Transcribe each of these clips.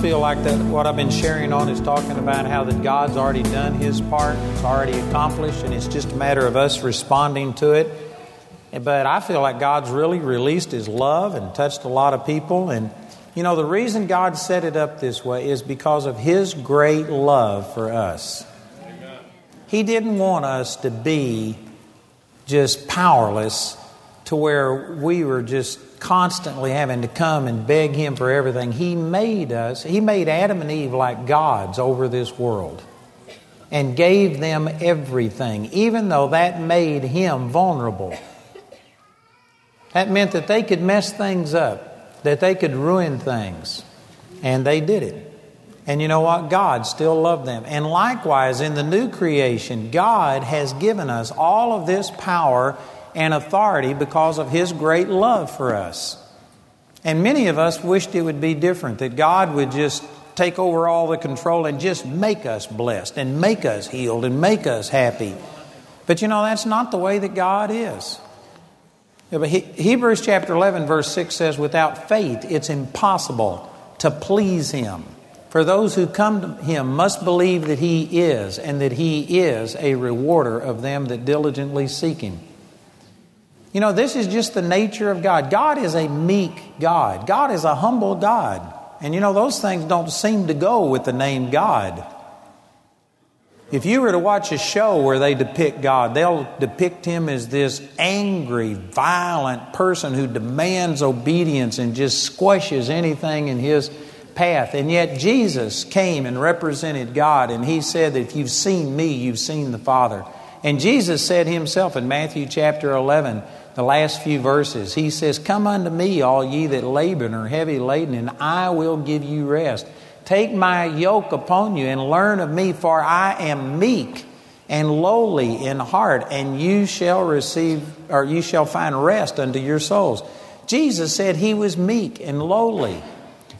Feel like that what I've been sharing on is talking about how that God's already done His part, it's already accomplished, and it's just a matter of us responding to it. But I feel like God's really released His love and touched a lot of people. And, you know, the reason God set it up this way is because of His great love for us. He didn't want us to be just powerless to where we were just constantly having to come and beg Him for everything. He made us, He made Adam and Eve like gods over this world and gave them everything, even though that made Him vulnerable. That meant that they could mess things up, that they could ruin things, and they did it. And you know what? God still loved them. And likewise, in the new creation, God has given us all of this power and authority because of His great love for us. And many of us wished it would be different, that God would just take over all the control and just make us blessed and make us healed and make us happy. But you know, that's not the way that God is. Hebrews chapter 11, verse 6 says, Without faith, it's impossible to please Him. For those who come to Him must believe that He is, and that He is a rewarder of them that diligently seek Him. You know, this is just the nature of God. God is a meek God, God is a humble God. And you know, those things don't seem to go with the name God. If you were to watch a show where they depict God, they'll depict him as this angry, violent person who demands obedience and just squashes anything in his path. And yet Jesus came and represented God, and he said that if you've seen me, you've seen the Father. And Jesus said himself in Matthew chapter 11, the last few verses, he says, Come unto me, all ye that labor and are heavy laden, and I will give you rest. Take my yoke upon you and learn of me, for I am meek and lowly in heart, and you shall receive, or you shall find rest unto your souls. Jesus said he was meek and lowly.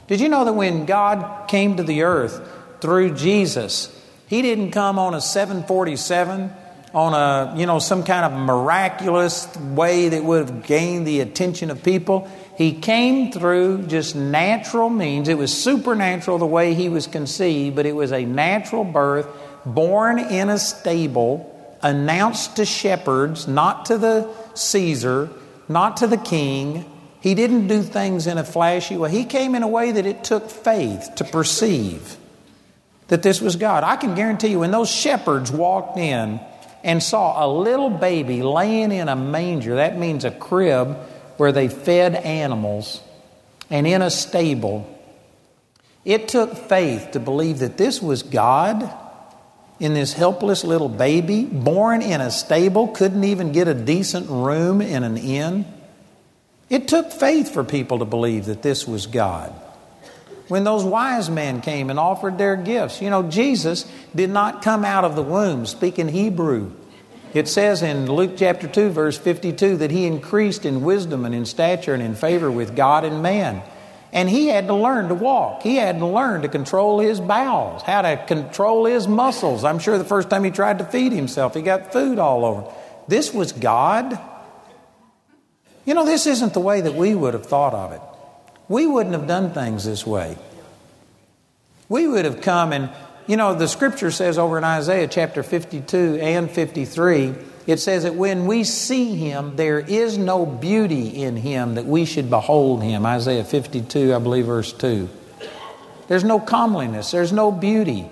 Did you know that when God came to the earth through Jesus, he didn't come on a 747 on a, you know, some kind of miraculous way that would have gained the attention of people. He came through just natural means. It was supernatural the way he was conceived, but it was a natural birth, born in a stable, announced to shepherds, not to the Caesar, not to the king. He didn't do things in a flashy way. He came in a way that it took faith to perceive that this was God. I can guarantee you, when those shepherds walked in and saw a little baby laying in a manger, that means a crib where they fed animals and in a stable. It took faith to believe that this was God in this helpless little baby, born in a stable, couldn't even get a decent room in an inn. It took faith for people to believe that this was God. When those wise men came and offered their gifts, you know, Jesus did not come out of the womb speaking Hebrew. It says in Luke chapter 2, verse 52, that he increased in wisdom and in stature and in favor with God and man. And he had to learn to walk. He had to learn to control his bowels, how to control his muscles. I'm sure the first time he tried to feed himself, he got food all over. This was God. You know, this isn't the way that we would have thought of it. We wouldn't have done things this way. We would have come and you know, the scripture says over in Isaiah chapter 52 and 53, it says that when we see him, there is no beauty in him that we should behold him. Isaiah 52, I believe, verse 2. There's no comeliness, there's no beauty.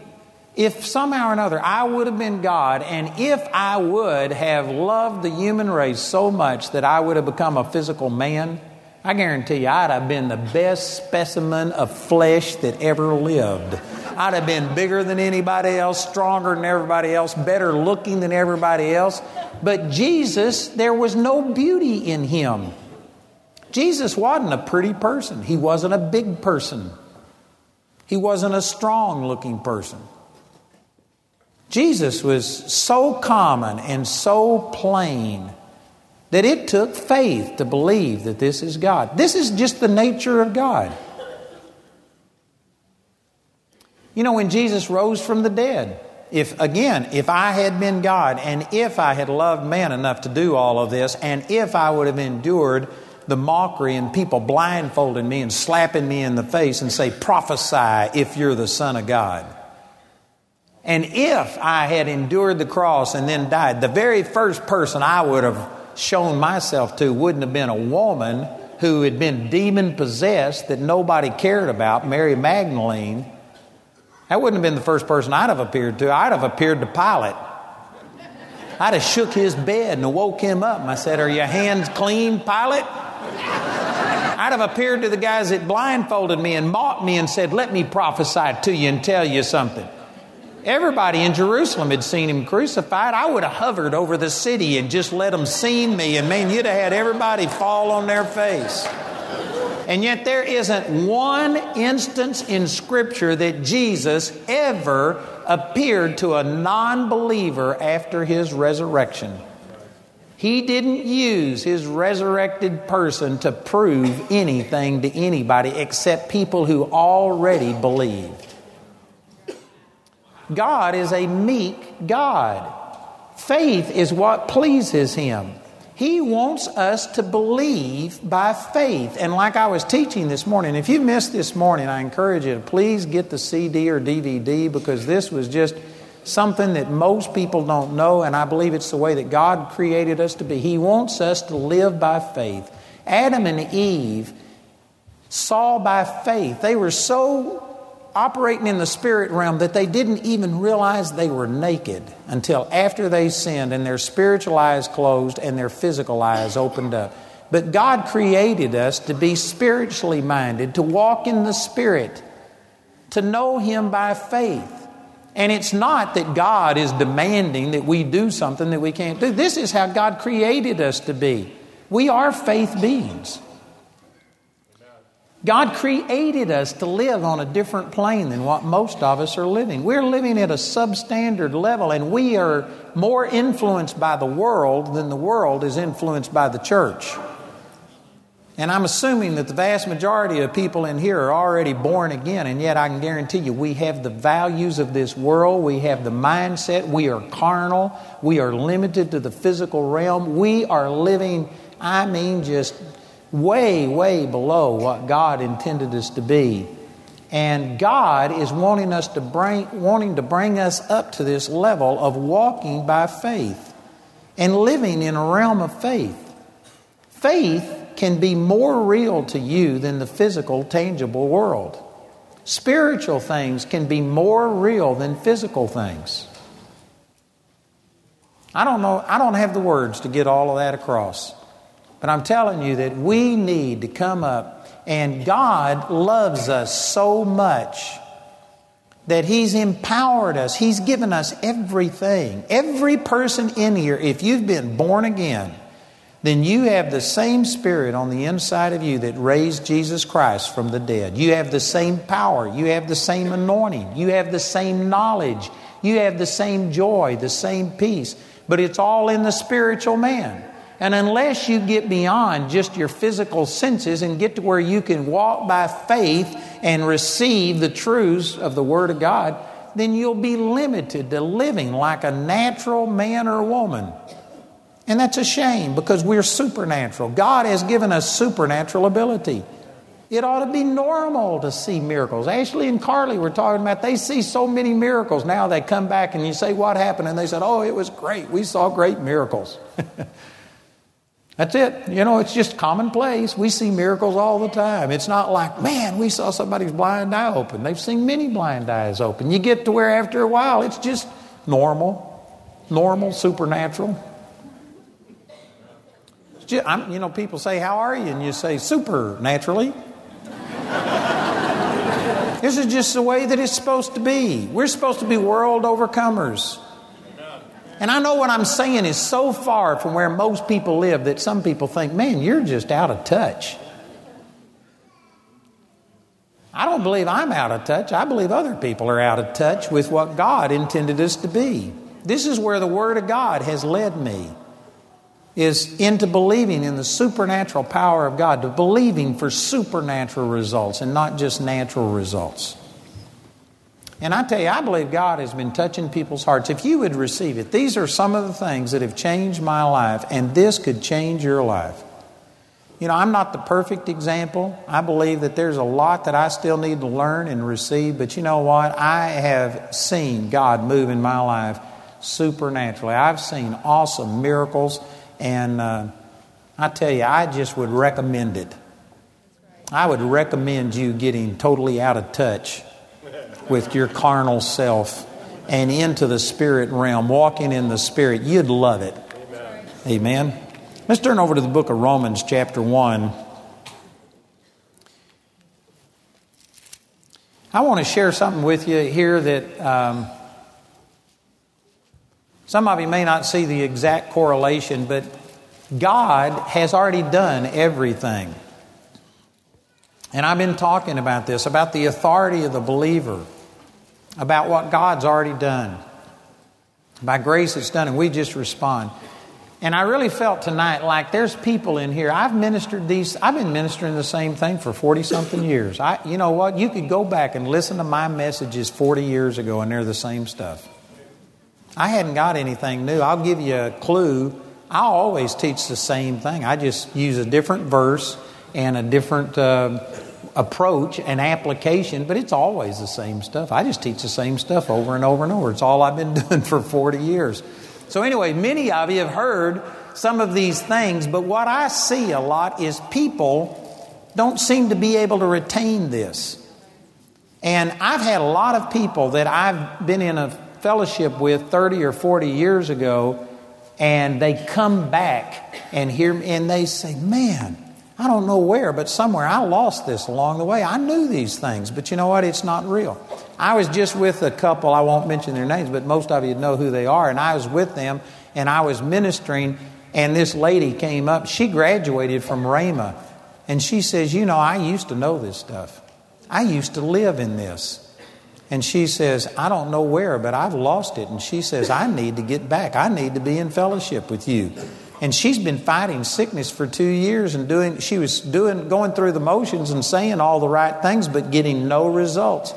If somehow or another I would have been God, and if I would have loved the human race so much that I would have become a physical man, I guarantee you I'd have been the best specimen of flesh that ever lived. I'd have been bigger than anybody else, stronger than everybody else, better looking than everybody else. But Jesus, there was no beauty in him. Jesus wasn't a pretty person, he wasn't a big person, he wasn't a strong looking person. Jesus was so common and so plain that it took faith to believe that this is God. This is just the nature of God. You know, when Jesus rose from the dead, if again, if I had been God and if I had loved man enough to do all of this, and if I would have endured the mockery and people blindfolding me and slapping me in the face and say, prophesy if you're the Son of God. And if I had endured the cross and then died, the very first person I would have shown myself to wouldn't have been a woman who had been demon possessed that nobody cared about, Mary Magdalene. That wouldn't have been the first person I'd have appeared to. I'd have appeared to Pilate. I'd have shook his bed and woke him up. And I said, Are your hands clean, Pilate? I'd have appeared to the guys that blindfolded me and mocked me and said, Let me prophesy to you and tell you something. Everybody in Jerusalem had seen him crucified. I would have hovered over the city and just let them see me, and man, you'd have had everybody fall on their face. And yet, there isn't one instance in Scripture that Jesus ever appeared to a non believer after his resurrection. He didn't use his resurrected person to prove anything to anybody except people who already believed. God is a meek God. Faith is what pleases Him. He wants us to believe by faith. And like I was teaching this morning, if you missed this morning, I encourage you to please get the CD or DVD because this was just something that most people don't know, and I believe it's the way that God created us to be. He wants us to live by faith. Adam and Eve saw by faith. They were so operating in the spirit realm that they didn't even realize they were naked until after they sinned and their spiritual eyes closed and their physical eyes opened up. But God created us to be spiritually minded, to walk in the Spirit, to know Him by faith. And it's not that God is demanding that we do something that we can't do. This is how God created us to be. We are faith beings. God created us to live on a different plane than what most of us are living. We're living at a substandard level, and we are more influenced by the world than the world is influenced by the church. And I'm assuming that the vast majority of people in here are already born again, and yet I can guarantee you we have the values of this world, we have the mindset, we are carnal, we are limited to the physical realm, we are living, I mean, just way, way below what God intended us to be. And God is wanting us to bring, wanting to bring us up to this level of walking by faith and living in a realm of faith. Faith can be more real to you than the physical, tangible world. Spiritual things can be more real than physical things. I don't know, I don't have the words to get all of that across. But I'm telling you that we need to come up, and God loves us so much that He's empowered us. He's given us everything. Every person in here, if you've been born again, then you have the same spirit on the inside of you that raised Jesus Christ from the dead. You have the same power. You have the same anointing. You have the same knowledge. You have the same joy, the same peace. But it's all in the spiritual man. And unless you get beyond just your physical senses and get to where you can walk by faith and receive the truths of the Word of God, then you'll be limited to living like a natural man or woman. And that's a shame because we're supernatural. God has given us supernatural ability. It ought to be normal to see miracles. Ashley and Carly were talking about they see so many miracles. Now they come back and you say, What happened? And they said, Oh, it was great. We saw great miracles. That's it. You know, it's just commonplace. We see miracles all the time. It's not like, man, we saw somebody's blind eye open. They've seen many blind eyes open. You get to where after a while it's just normal, normal, supernatural. Just, you know, people say, How are you? And you say, Supernaturally. this is just the way that it's supposed to be. We're supposed to be world overcomers. And I know what I'm saying is so far from where most people live that some people think, man, you're just out of touch. I don't believe I'm out of touch. I believe other people are out of touch with what God intended us to be. This is where the Word of God has led me, is into believing in the supernatural power of God, to believing for supernatural results and not just natural results. And I tell you, I believe God has been touching people's hearts. If you would receive it, these are some of the things that have changed my life, and this could change your life. You know, I'm not the perfect example. I believe that there's a lot that I still need to learn and receive, but you know what? I have seen God move in my life supernaturally. I've seen awesome miracles, and uh, I tell you, I just would recommend it. I would recommend you getting totally out of touch with your carnal self and into the spirit realm, walking in the spirit. You'd love it. Amen. Amen. Let's turn over to the book of Romans, chapter 1. I want to share something with you here that um, some of you may not see the exact correlation, but God has already done everything. And I've been talking about this, about the authority of the believer, about what God's already done. By grace, it's done, and we just respond. And I really felt tonight like there's people in here. I've ministered these, I've been ministering the same thing for 40 something years. I, you know what? You could go back and listen to my messages 40 years ago, and they're the same stuff. I hadn't got anything new. I'll give you a clue. I always teach the same thing. I just use a different verse and a different uh, approach and application, but it's always the same stuff. I just teach the same stuff over and over and over. It's all I've been doing for 40 years. So, anyway, many of you have heard some of these things, but what I see a lot is people don't seem to be able to retain this. And I've had a lot of people that I've been in a fellowship with 30 or 40 years ago, and they come back and hear me, and they say, Man, I don't know where, but somewhere I lost this along the way. I knew these things, but you know what? It's not real. I was just with a couple, I won't mention their names, but most of you know who they are, and I was with them and I was ministering, and this lady came up. She graduated from Rhema, and she says, You know, I used to know this stuff. I used to live in this. And she says, I don't know where, but I've lost it. And she says, I need to get back. I need to be in fellowship with you. And she's been fighting sickness for two years and doing, she was doing, going through the motions and saying all the right things, but getting no results.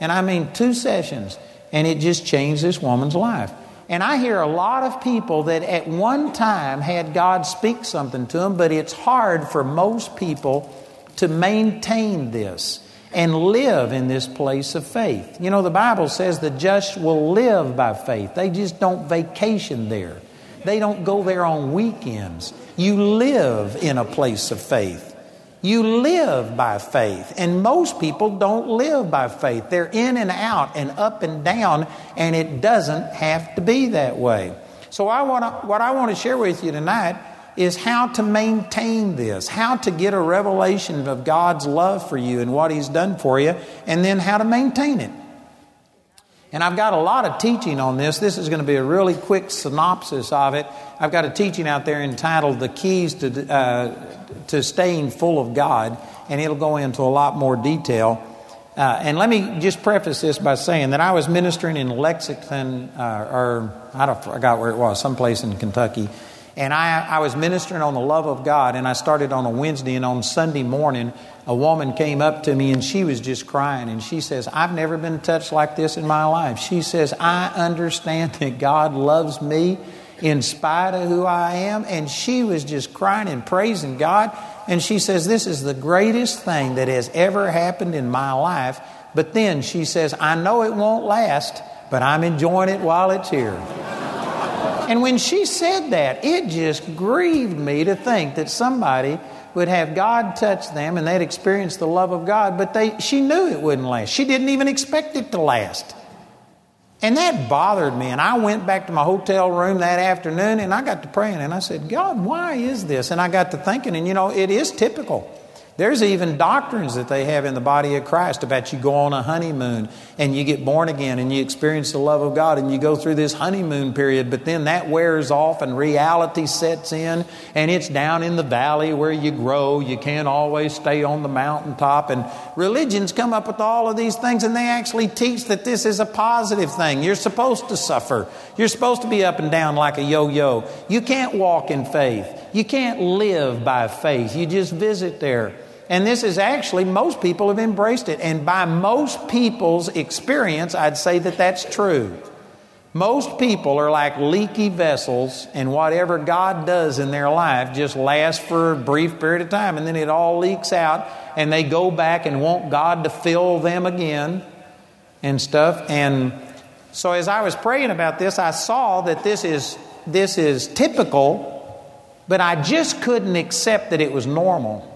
And I mean, two sessions, and it just changed this woman's life. And I hear a lot of people that at one time had God speak something to them, but it's hard for most people to maintain this and live in this place of faith. You know, the Bible says the just will live by faith, they just don't vacation there. They don't go there on weekends. You live in a place of faith. You live by faith. And most people don't live by faith. They're in and out and up and down, and it doesn't have to be that way. So, I wanna, what I want to share with you tonight is how to maintain this, how to get a revelation of God's love for you and what He's done for you, and then how to maintain it. And I've got a lot of teaching on this. This is going to be a really quick synopsis of it. I've got a teaching out there entitled The Keys to, uh, to Staying Full of God, and it'll go into a lot more detail. Uh, and let me just preface this by saying that I was ministering in Lexington, uh, or I, don't, I forgot where it was, someplace in Kentucky. And I, I was ministering on the love of God, and I started on a Wednesday, and on Sunday morning, a woman came up to me and she was just crying. And she says, I've never been touched like this in my life. She says, I understand that God loves me in spite of who I am. And she was just crying and praising God. And she says, This is the greatest thing that has ever happened in my life. But then she says, I know it won't last, but I'm enjoying it while it's here. And when she said that, it just grieved me to think that somebody would have God touch them and they'd experience the love of God, but they, she knew it wouldn't last. She didn't even expect it to last. And that bothered me. And I went back to my hotel room that afternoon and I got to praying and I said, God, why is this? And I got to thinking, and you know, it is typical. There's even doctrines that they have in the body of Christ about you go on a honeymoon and you get born again and you experience the love of God and you go through this honeymoon period, but then that wears off and reality sets in and it's down in the valley where you grow. You can't always stay on the mountaintop. And religions come up with all of these things and they actually teach that this is a positive thing. You're supposed to suffer, you're supposed to be up and down like a yo yo. You can't walk in faith, you can't live by faith. You just visit there. And this is actually, most people have embraced it. And by most people's experience, I'd say that that's true. Most people are like leaky vessels, and whatever God does in their life just lasts for a brief period of time, and then it all leaks out, and they go back and want God to fill them again and stuff. And so, as I was praying about this, I saw that this is, this is typical, but I just couldn't accept that it was normal.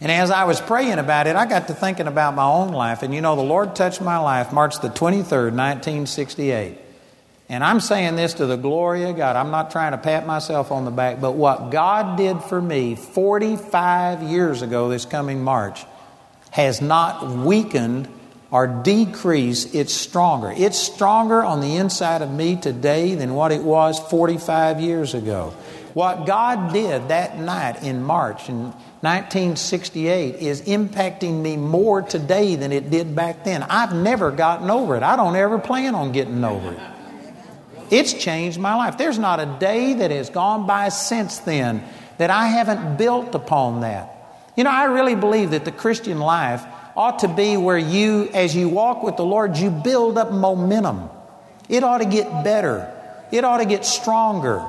And as I was praying about it, I got to thinking about my own life. And you know, the Lord touched my life March the 23rd, 1968. And I'm saying this to the glory of God. I'm not trying to pat myself on the back, but what God did for me 45 years ago, this coming March, has not weakened or decreased, it's stronger. It's stronger on the inside of me today than what it was 45 years ago. What God did that night in March in 1968 is impacting me more today than it did back then. I've never gotten over it. I don't ever plan on getting over it. It's changed my life. There's not a day that has gone by since then that I haven't built upon that. You know, I really believe that the Christian life ought to be where you, as you walk with the Lord, you build up momentum. It ought to get better, it ought to get stronger.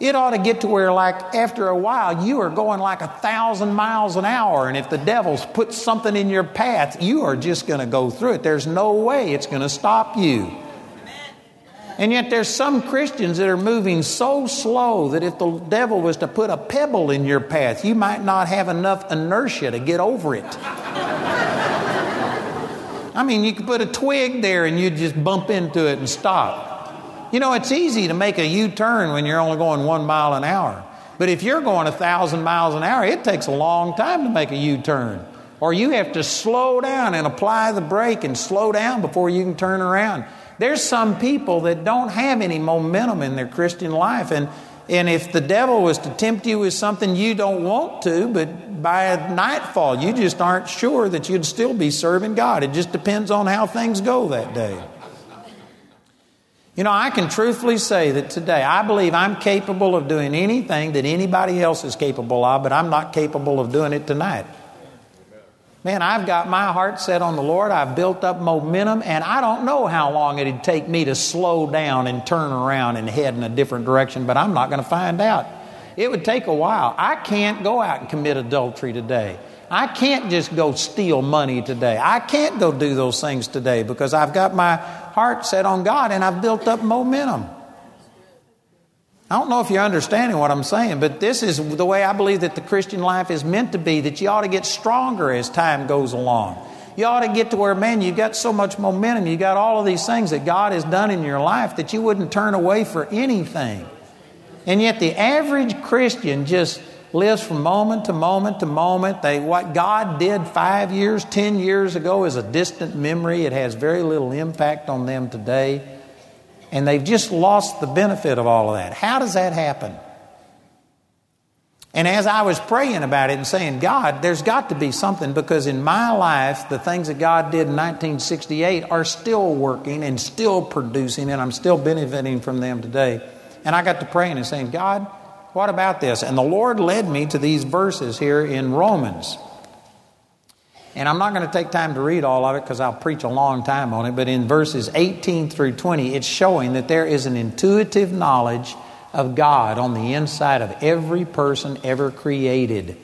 It ought to get to where, like, after a while, you are going like a thousand miles an hour, and if the devil's put something in your path, you are just going to go through it. There's no way it's going to stop you. And yet, there's some Christians that are moving so slow that if the devil was to put a pebble in your path, you might not have enough inertia to get over it. I mean, you could put a twig there and you'd just bump into it and stop. You know, it's easy to make a U turn when you're only going one mile an hour. But if you're going a thousand miles an hour, it takes a long time to make a U turn. Or you have to slow down and apply the brake and slow down before you can turn around. There's some people that don't have any momentum in their Christian life. And, and if the devil was to tempt you with something you don't want to, but by nightfall you just aren't sure that you'd still be serving God. It just depends on how things go that day. You know, I can truthfully say that today I believe I'm capable of doing anything that anybody else is capable of, but I'm not capable of doing it tonight. Man, I've got my heart set on the Lord. I've built up momentum, and I don't know how long it'd take me to slow down and turn around and head in a different direction, but I'm not going to find out. It would take a while. I can't go out and commit adultery today. I can't just go steal money today. I can't go do those things today because I've got my heart set on God and I've built up momentum. I don't know if you're understanding what I'm saying, but this is the way I believe that the Christian life is meant to be that you ought to get stronger as time goes along. You ought to get to where, man, you've got so much momentum, you've got all of these things that God has done in your life that you wouldn't turn away for anything. And yet, the average Christian just lives from moment to moment to moment. They, what God did five years, ten years ago is a distant memory. It has very little impact on them today. And they've just lost the benefit of all of that. How does that happen? And as I was praying about it and saying, God, there's got to be something because in my life, the things that God did in 1968 are still working and still producing, and I'm still benefiting from them today. And I got to praying and saying, God, what about this? And the Lord led me to these verses here in Romans. And I'm not going to take time to read all of it because I'll preach a long time on it, but in verses 18 through 20, it's showing that there is an intuitive knowledge of God on the inside of every person ever created.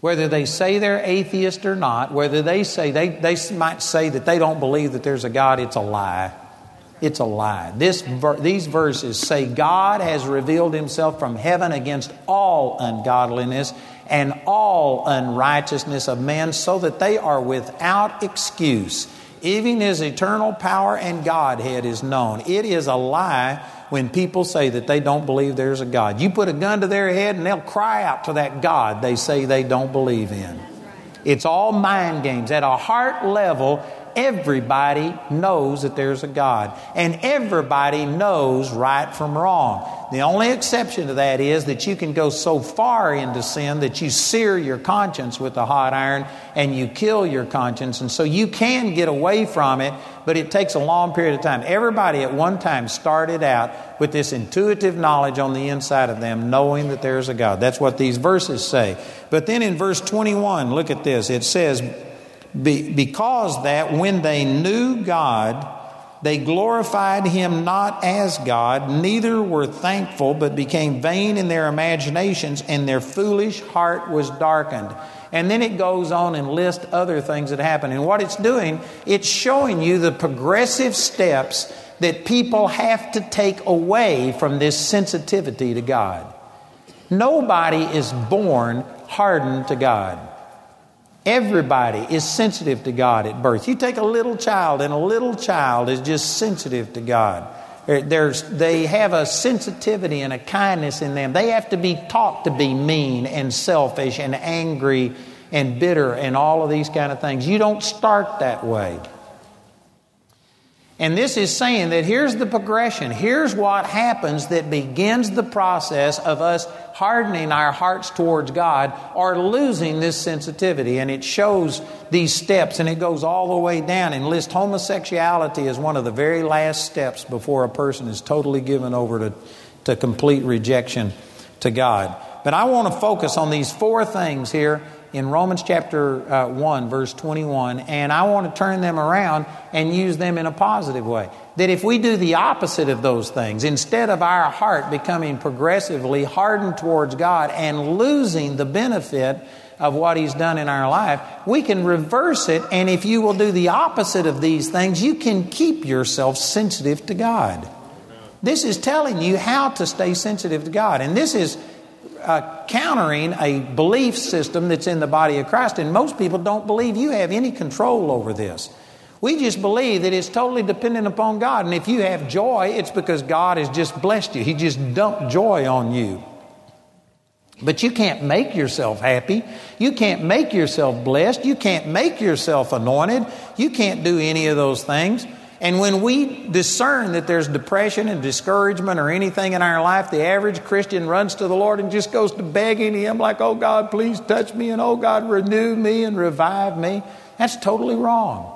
Whether they say they're atheist or not, whether they say they, they might say that they don't believe that there's a God, it's a lie. It's a lie. This, these verses say God has revealed himself from heaven against all ungodliness and all unrighteousness of men so that they are without excuse. Even his eternal power and Godhead is known. It is a lie when people say that they don't believe there's a God. You put a gun to their head and they'll cry out to that God they say they don't believe in. It's all mind games. At a heart level, everybody knows that there's a God, and everybody knows right from wrong. The only exception to that is that you can go so far into sin that you sear your conscience with a hot iron and you kill your conscience, and so you can get away from it, but it takes a long period of time. Everybody at one time started out with this intuitive knowledge on the inside of them, knowing that there's a God. That's what these verses say. But then in verse 21, look at this. It says, be, because that when they knew God, They glorified him not as God, neither were thankful, but became vain in their imaginations, and their foolish heart was darkened. And then it goes on and lists other things that happen. And what it's doing, it's showing you the progressive steps that people have to take away from this sensitivity to God. Nobody is born hardened to God. Everybody is sensitive to God at birth. You take a little child, and a little child is just sensitive to God. There's, they have a sensitivity and a kindness in them. They have to be taught to be mean and selfish and angry and bitter and all of these kind of things. You don't start that way. And this is saying that here's the progression. Here's what happens that begins the process of us hardening our hearts towards God or losing this sensitivity. And it shows these steps and it goes all the way down and lists homosexuality as one of the very last steps before a person is totally given over to, to complete rejection to God. But I want to focus on these four things here in Romans chapter uh, 1, verse 21, and I want to turn them around and use them in a positive way. That if we do the opposite of those things, instead of our heart becoming progressively hardened towards God and losing the benefit of what He's done in our life, we can reverse it, and if you will do the opposite of these things, you can keep yourself sensitive to God. This is telling you how to stay sensitive to God. And this is uh, countering a belief system that's in the body of Christ, and most people don't believe you have any control over this. We just believe that it's totally dependent upon God, and if you have joy, it's because God has just blessed you. He just dumped joy on you. But you can't make yourself happy. You can't make yourself blessed. You can't make yourself anointed. You can't do any of those things. And when we discern that there's depression and discouragement or anything in our life, the average Christian runs to the Lord and just goes to begging Him, like, oh God, please touch me, and oh God, renew me and revive me. That's totally wrong.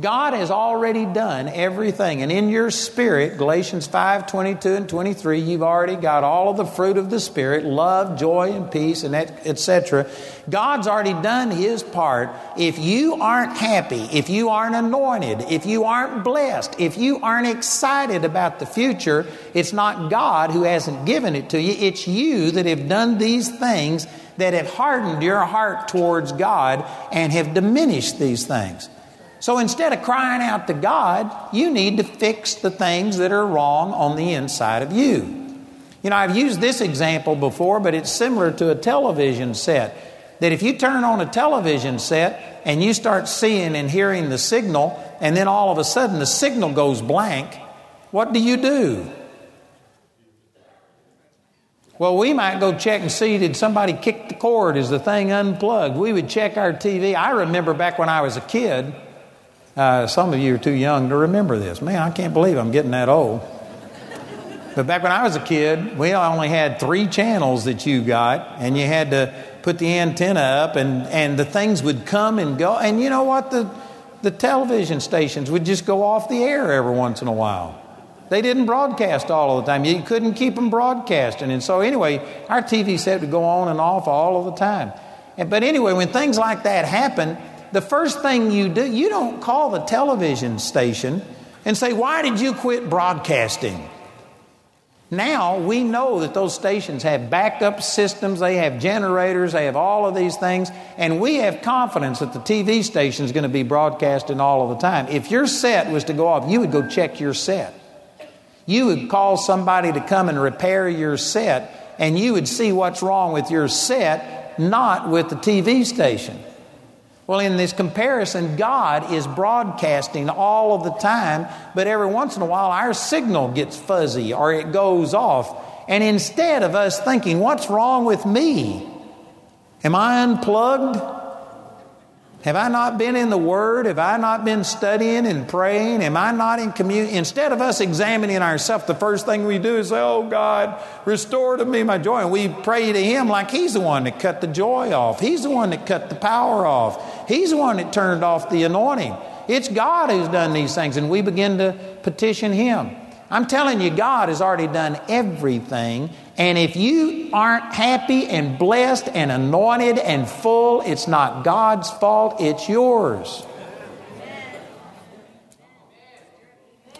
God has already done everything. And in your spirit, Galatians 5 22 and 23, you've already got all of the fruit of the Spirit love, joy, and peace, and etc. God's already done His part. If you aren't happy, if you aren't anointed, if you aren't blessed, if you aren't excited about the future, it's not God who hasn't given it to you. It's you that have done these things that have hardened your heart towards God and have diminished these things. So instead of crying out to God, you need to fix the things that are wrong on the inside of you. You know, I've used this example before, but it's similar to a television set. That if you turn on a television set and you start seeing and hearing the signal, and then all of a sudden the signal goes blank, what do you do? Well, we might go check and see did somebody kick the cord? Is the thing unplugged? We would check our TV. I remember back when I was a kid, uh, some of you are too young to remember this. Man, I can't believe I'm getting that old. But back when I was a kid, we only had three channels that you got, and you had to put the antenna up, and, and the things would come and go. And you know what? The, the television stations would just go off the air every once in a while. They didn't broadcast all of the time. You couldn't keep them broadcasting. And so, anyway, our TV set would go on and off all of the time. And, but anyway, when things like that happen, the first thing you do, you don't call the television station and say, Why did you quit broadcasting? Now we know that those stations have backup systems, they have generators, they have all of these things, and we have confidence that the TV station is going to be broadcasting all of the time. If your set was to go off, you would go check your set. You would call somebody to come and repair your set, and you would see what's wrong with your set, not with the TV station. Well, in this comparison, God is broadcasting all of the time, but every once in a while our signal gets fuzzy or it goes off. And instead of us thinking, what's wrong with me? Am I unplugged? Have I not been in the Word? Have I not been studying and praying? Am I not in communion? Instead of us examining ourselves, the first thing we do is say, Oh God, restore to me my joy. And we pray to Him like He's the one that cut the joy off. He's the one that cut the power off. He's the one that turned off the anointing. It's God who's done these things, and we begin to petition Him. I'm telling you, God has already done everything. And if you aren't happy and blessed and anointed and full, it's not God's fault, it's yours.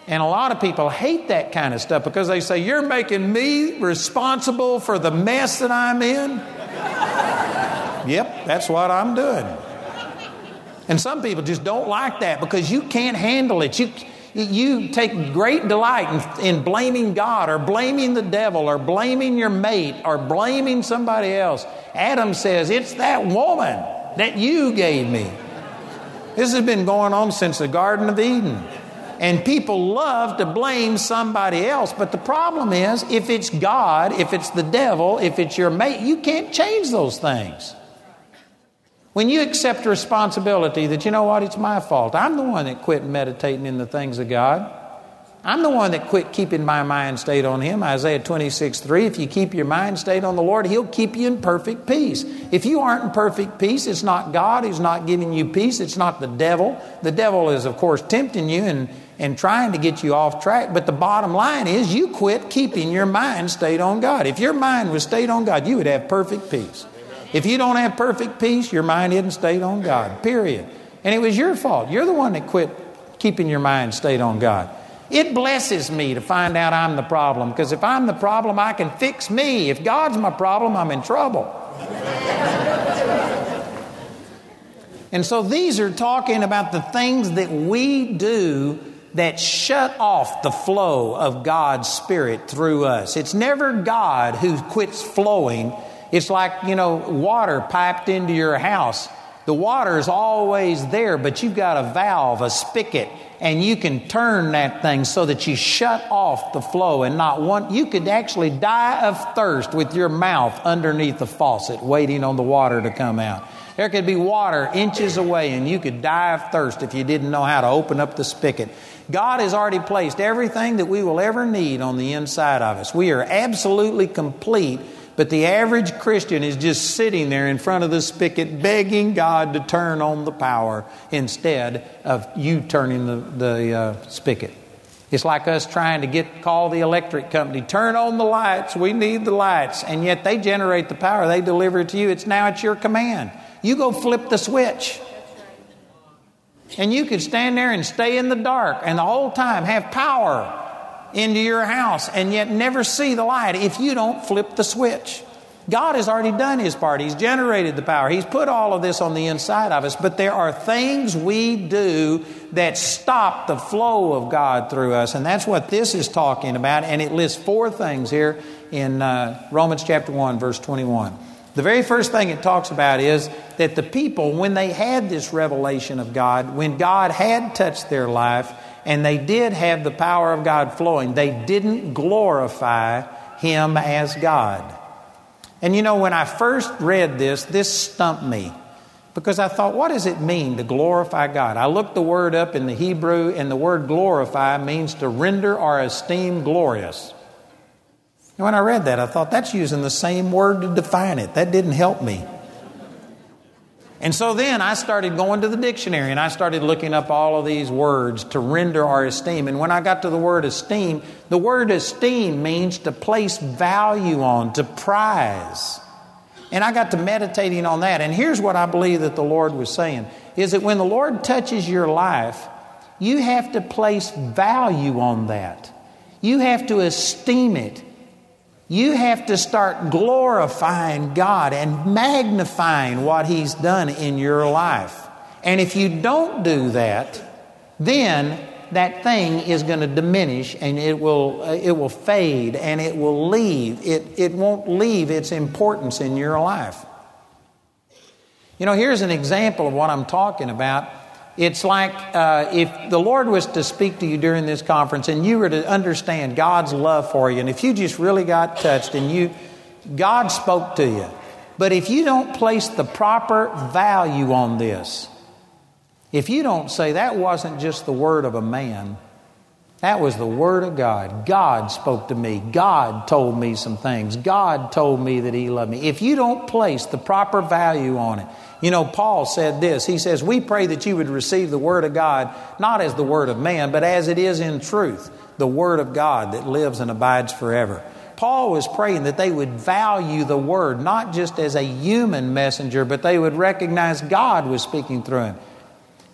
And a lot of people hate that kind of stuff because they say, You're making me responsible for the mess that I'm in. yep, that's what I'm doing. And some people just don't like that because you can't handle it. You, you take great delight in, in, blaming God or blaming the devil or blaming your mate or blaming somebody else. Adam says, It's that woman that you gave me. This has been going on since the Garden of Eden. And people love to blame somebody else. But the problem is, if it's God, if it's the devil, if it's your mate, you can't change those things. When you accept responsibility that, you know what, it's my fault. I'm the one that quit meditating in the things of God. I'm the one that quit keeping my mind stayed on Him. Isaiah 26, 3. If you keep your mind stayed on the Lord, He'll keep you in perfect peace. If you aren't in perfect peace, it's not God who's not giving you peace. It's not the devil. The devil is, of course, tempting you and, and trying to get you off track. But the bottom line is you quit keeping your mind stayed on God. If your mind was stayed on God, you would have perfect peace. If you don't have perfect peace, your mind isn't stayed on God, period. And it was your fault. You're the one that quit keeping your mind stayed on God. It blesses me to find out I'm the problem because if I'm the problem, I can fix me. If God's my problem, I'm in trouble. and so these are talking about the things that we do that shut off the flow of God's Spirit through us. It's never God who quits flowing. It's like, you know, water piped into your house. The water is always there, but you've got a valve, a spigot, and you can turn that thing so that you shut off the flow and not one. You could actually die of thirst with your mouth underneath the faucet, waiting on the water to come out. There could be water inches away, and you could die of thirst if you didn't know how to open up the spigot. God has already placed everything that we will ever need on the inside of us. We are absolutely complete but the average Christian is just sitting there in front of the spigot begging God to turn on the power instead of you turning the, the uh, spigot. It's like us trying to get call the electric company, turn on the lights, we need the lights, and yet they generate the power, they deliver it to you. It's now at your command. You go flip the switch. And you could stand there and stay in the dark and the whole time have power into your house and yet never see the light if you don't flip the switch. God has already done His part. He's generated the power. He's put all of this on the inside of us. But there are things we do that stop the flow of God through us. And that's what this is talking about. And it lists four things here in uh, Romans chapter 1, verse 21. The very first thing it talks about is that the people, when they had this revelation of God, when God had touched their life, and they did have the power of God flowing. They didn't glorify Him as God. And you know, when I first read this, this stumped me because I thought, what does it mean to glorify God? I looked the word up in the Hebrew, and the word glorify means to render or esteem glorious. And when I read that, I thought that's using the same word to define it. That didn't help me. And so then I started going to the dictionary and I started looking up all of these words to render our esteem. And when I got to the word esteem, the word esteem means to place value on, to prize. And I got to meditating on that. And here's what I believe that the Lord was saying is that when the Lord touches your life, you have to place value on that. You have to esteem it. You have to start glorifying God and magnifying what He's done in your life. And if you don't do that, then that thing is going to diminish and it will, uh, it will fade and it will leave. It, it won't leave its importance in your life. You know, here's an example of what I'm talking about it's like uh, if the Lord was to speak to you during this conference and you were to understand God's love for you, and if you just really got touched and you, God spoke to you. But if you don't place the proper value on this, if you don't say that wasn't just the word of a man, that was the Word of God. God spoke to me. God told me some things. God told me that He loved me. If you don't place the proper value on it, you know, Paul said this. He says, We pray that you would receive the Word of God, not as the Word of man, but as it is in truth, the Word of God that lives and abides forever. Paul was praying that they would value the Word, not just as a human messenger, but they would recognize God was speaking through him.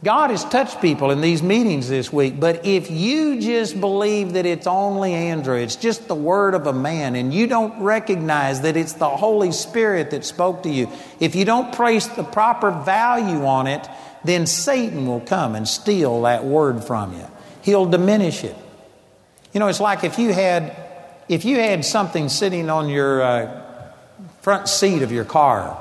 God has touched people in these meetings this week, but if you just believe that it's only Andrew, it's just the word of a man, and you don't recognize that it's the Holy Spirit that spoke to you, if you don't place the proper value on it, then Satan will come and steal that word from you. He'll diminish it. You know, it's like if you had if you had something sitting on your uh, front seat of your car.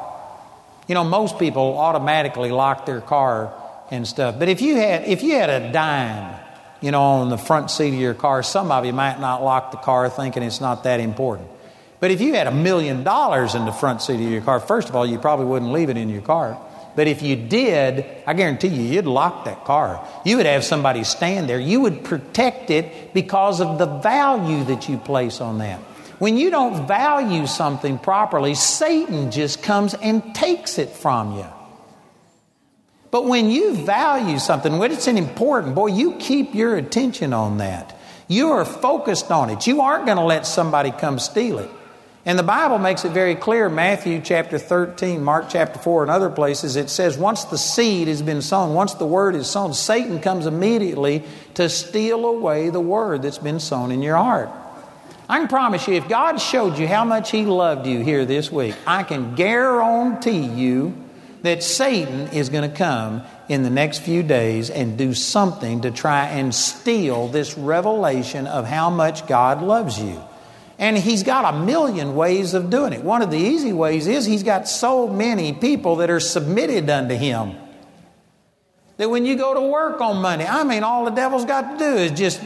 You know, most people automatically lock their car and stuff. But if you had if you had a dime, you know, on the front seat of your car, some of you might not lock the car thinking it's not that important. But if you had a million dollars in the front seat of your car, first of all, you probably wouldn't leave it in your car. But if you did, I guarantee you, you'd lock that car. You would have somebody stand there. You would protect it because of the value that you place on that. When you don't value something properly, Satan just comes and takes it from you. But when you value something, when it's an important, boy, you keep your attention on that. You are focused on it. You aren't going to let somebody come steal it. And the Bible makes it very clear, Matthew chapter 13, Mark chapter 4, and other places, it says once the seed has been sown, once the word is sown, Satan comes immediately to steal away the word that's been sown in your heart. I can promise you, if God showed you how much He loved you here this week, I can guarantee you that Satan is going to come in the next few days and do something to try and steal this revelation of how much God loves you. And he's got a million ways of doing it. One of the easy ways is he's got so many people that are submitted unto him that when you go to work on Monday, I mean, all the devil's got to do is just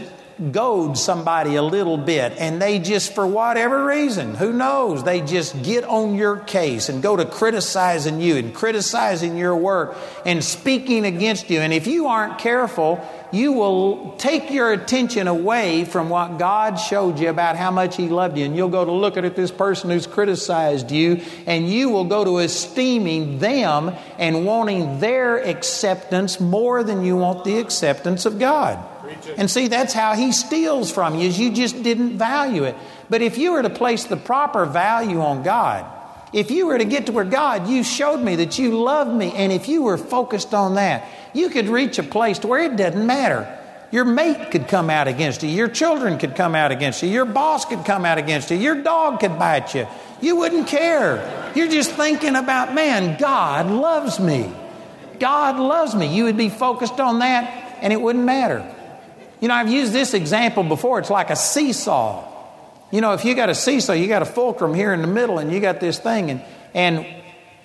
goad somebody a little bit and they just, for whatever reason, who knows, they just get on your case and go to criticizing you and criticizing your work and speaking against you. And if you aren't careful, you will take your attention away from what God showed you about how much He loved you. And you'll go to look at this person who's criticized you, and you will go to esteeming them and wanting their acceptance more than you want the acceptance of God. And see, that's how he steals from you, is you just didn't value it. But if you were to place the proper value on God, if you were to get to where God, you showed me that you loved me, and if you were focused on that, you could reach a place to where it doesn't matter. Your mate could come out against you. Your children could come out against you. Your boss could come out against you. Your dog could bite you. You wouldn't care. You're just thinking about, man, God loves me. God loves me. You would be focused on that, and it wouldn't matter. You know, I've used this example before. It's like a seesaw. You know, if you got a seesaw, you got a fulcrum here in the middle, and you got this thing, and and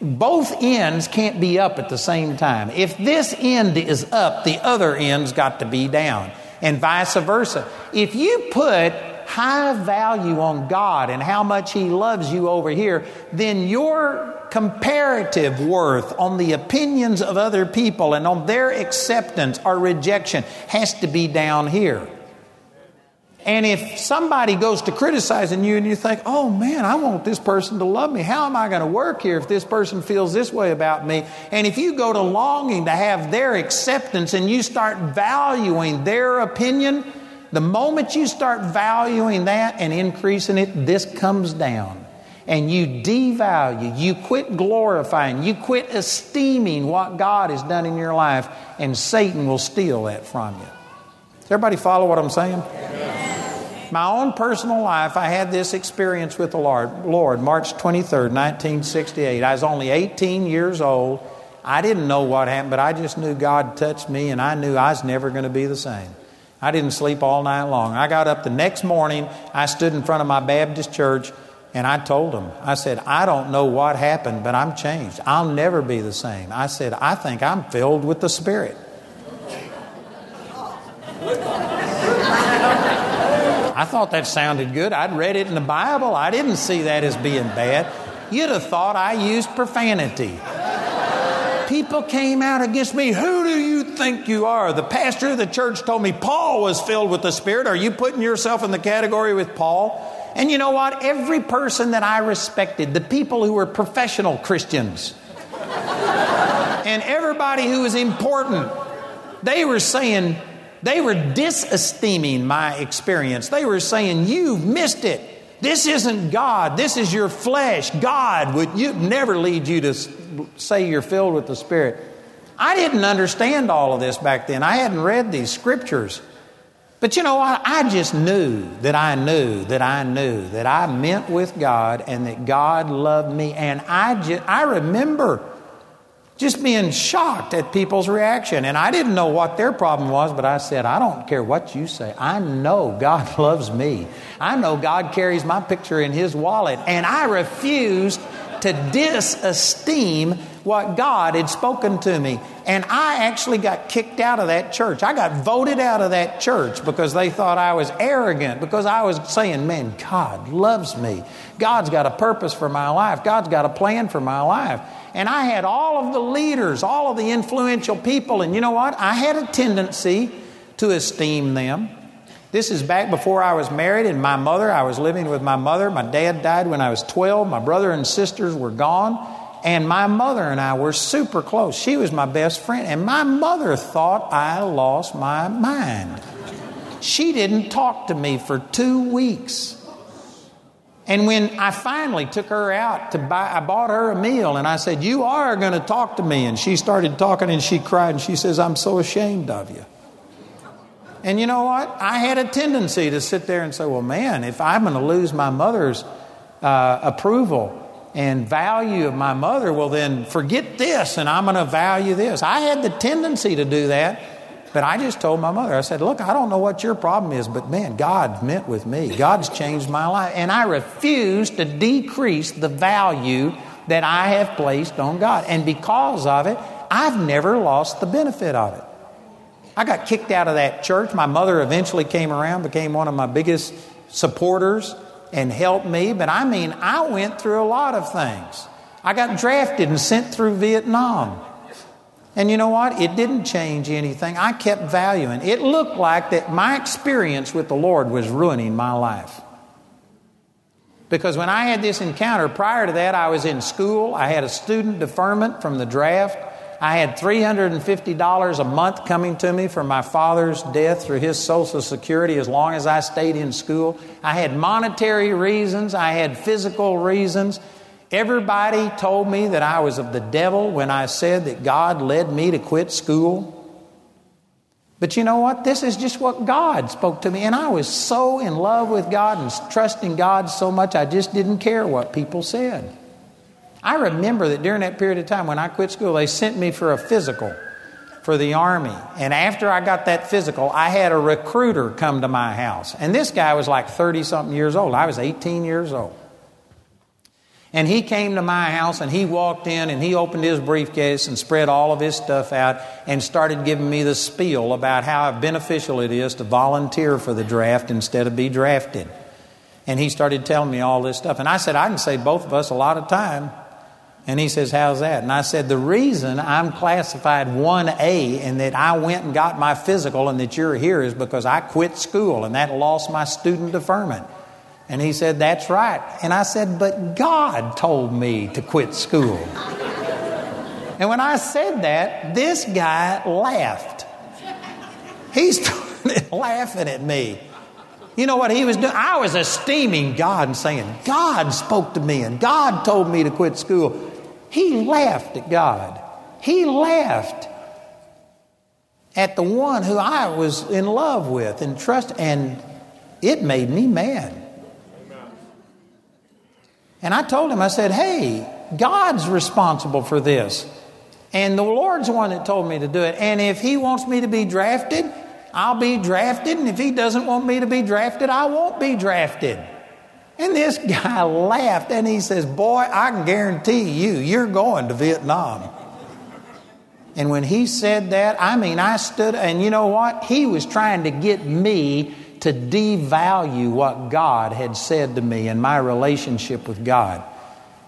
both ends can't be up at the same time. If this end is up, the other end's got to be down, and vice versa. If you put high value on God and how much He loves you over here, then your comparative worth on the opinions of other people and on their acceptance or rejection has to be down here. And if somebody goes to criticizing you and you think, oh man, I want this person to love me. How am I going to work here if this person feels this way about me? And if you go to longing to have their acceptance and you start valuing their opinion, the moment you start valuing that and increasing it, this comes down and you devalue, you quit glorifying, you quit esteeming what God has done in your life, and Satan will steal that from you. Does everybody follow what I'm saying? My own personal life, I had this experience with the Lord, Lord, March 23rd, 1968. I was only 18 years old. I didn't know what happened, but I just knew God touched me, and I knew I was never going to be the same. I didn't sleep all night long. I got up the next morning, I stood in front of my Baptist church, and I told them, I said, I don't know what happened, but I'm changed. I'll never be the same. I said, I think I'm filled with the Spirit. I thought that sounded good. I'd read it in the Bible. I didn't see that as being bad. You'd have thought I used profanity. People came out against me. Who do you think you are? The pastor of the church told me Paul was filled with the Spirit. Are you putting yourself in the category with Paul? And you know what? Every person that I respected, the people who were professional Christians, and everybody who was important, they were saying, they were disesteeming my experience. They were saying, You've missed it. This isn't God. This is your flesh. God would you never lead you to say you're filled with the Spirit. I didn't understand all of this back then. I hadn't read these scriptures. But you know what? I just knew that I knew that I knew that I meant with God and that God loved me. And I, just, I remember just being shocked at people's reaction. And I didn't know what their problem was, but I said, I don't care what you say. I know God loves me. I know God carries my picture in His wallet. And I refused to disesteem what God had spoken to me. And I actually got kicked out of that church. I got voted out of that church because they thought I was arrogant, because I was saying, man, God loves me. God's got a purpose for my life, God's got a plan for my life. And I had all of the leaders, all of the influential people, and you know what? I had a tendency to esteem them. This is back before I was married, and my mother, I was living with my mother. My dad died when I was 12. My brother and sisters were gone. And my mother and I were super close. She was my best friend. And my mother thought I lost my mind. She didn't talk to me for two weeks. And when I finally took her out to buy, I bought her a meal and I said, You are going to talk to me. And she started talking and she cried and she says, I'm so ashamed of you. And you know what? I had a tendency to sit there and say, well, man, if I'm going to lose my mother's uh, approval and value of my mother, well, then forget this and I'm going to value this. I had the tendency to do that. But I just told my mother, I said, Look, I don't know what your problem is, but man, God meant with me. God's changed my life. And I refuse to decrease the value that I have placed on God. And because of it, I've never lost the benefit of it. I got kicked out of that church. My mother eventually came around, became one of my biggest supporters, and helped me. But I mean, I went through a lot of things. I got drafted and sent through Vietnam. And you know what? It didn't change anything. I kept valuing. It looked like that my experience with the Lord was ruining my life. Because when I had this encounter, prior to that, I was in school. I had a student deferment from the draft. I had $350 a month coming to me from my father's death through his Social Security as long as I stayed in school. I had monetary reasons, I had physical reasons. Everybody told me that I was of the devil when I said that God led me to quit school. But you know what? This is just what God spoke to me. And I was so in love with God and trusting God so much, I just didn't care what people said. I remember that during that period of time when I quit school, they sent me for a physical for the Army. And after I got that physical, I had a recruiter come to my house. And this guy was like 30 something years old. I was 18 years old. And he came to my house and he walked in and he opened his briefcase and spread all of his stuff out and started giving me the spiel about how beneficial it is to volunteer for the draft instead of be drafted. And he started telling me all this stuff. And I said, I can save both of us a lot of time. And he says, How's that? And I said, The reason I'm classified 1A and that I went and got my physical and that you're here is because I quit school and that lost my student deferment. And he said, That's right. And I said, But God told me to quit school. and when I said that, this guy laughed. He started laughing at me. You know what he was doing? I was esteeming God and saying, God spoke to me and God told me to quit school. He laughed at God. He laughed at the one who I was in love with and trust, and it made me mad. And I told him, I said, hey, God's responsible for this. And the Lord's the one that told me to do it. And if He wants me to be drafted, I'll be drafted. And if He doesn't want me to be drafted, I won't be drafted. And this guy laughed and he says, Boy, I can guarantee you, you're going to Vietnam. And when he said that, I mean, I stood, and you know what? He was trying to get me to devalue what God had said to me and my relationship with God.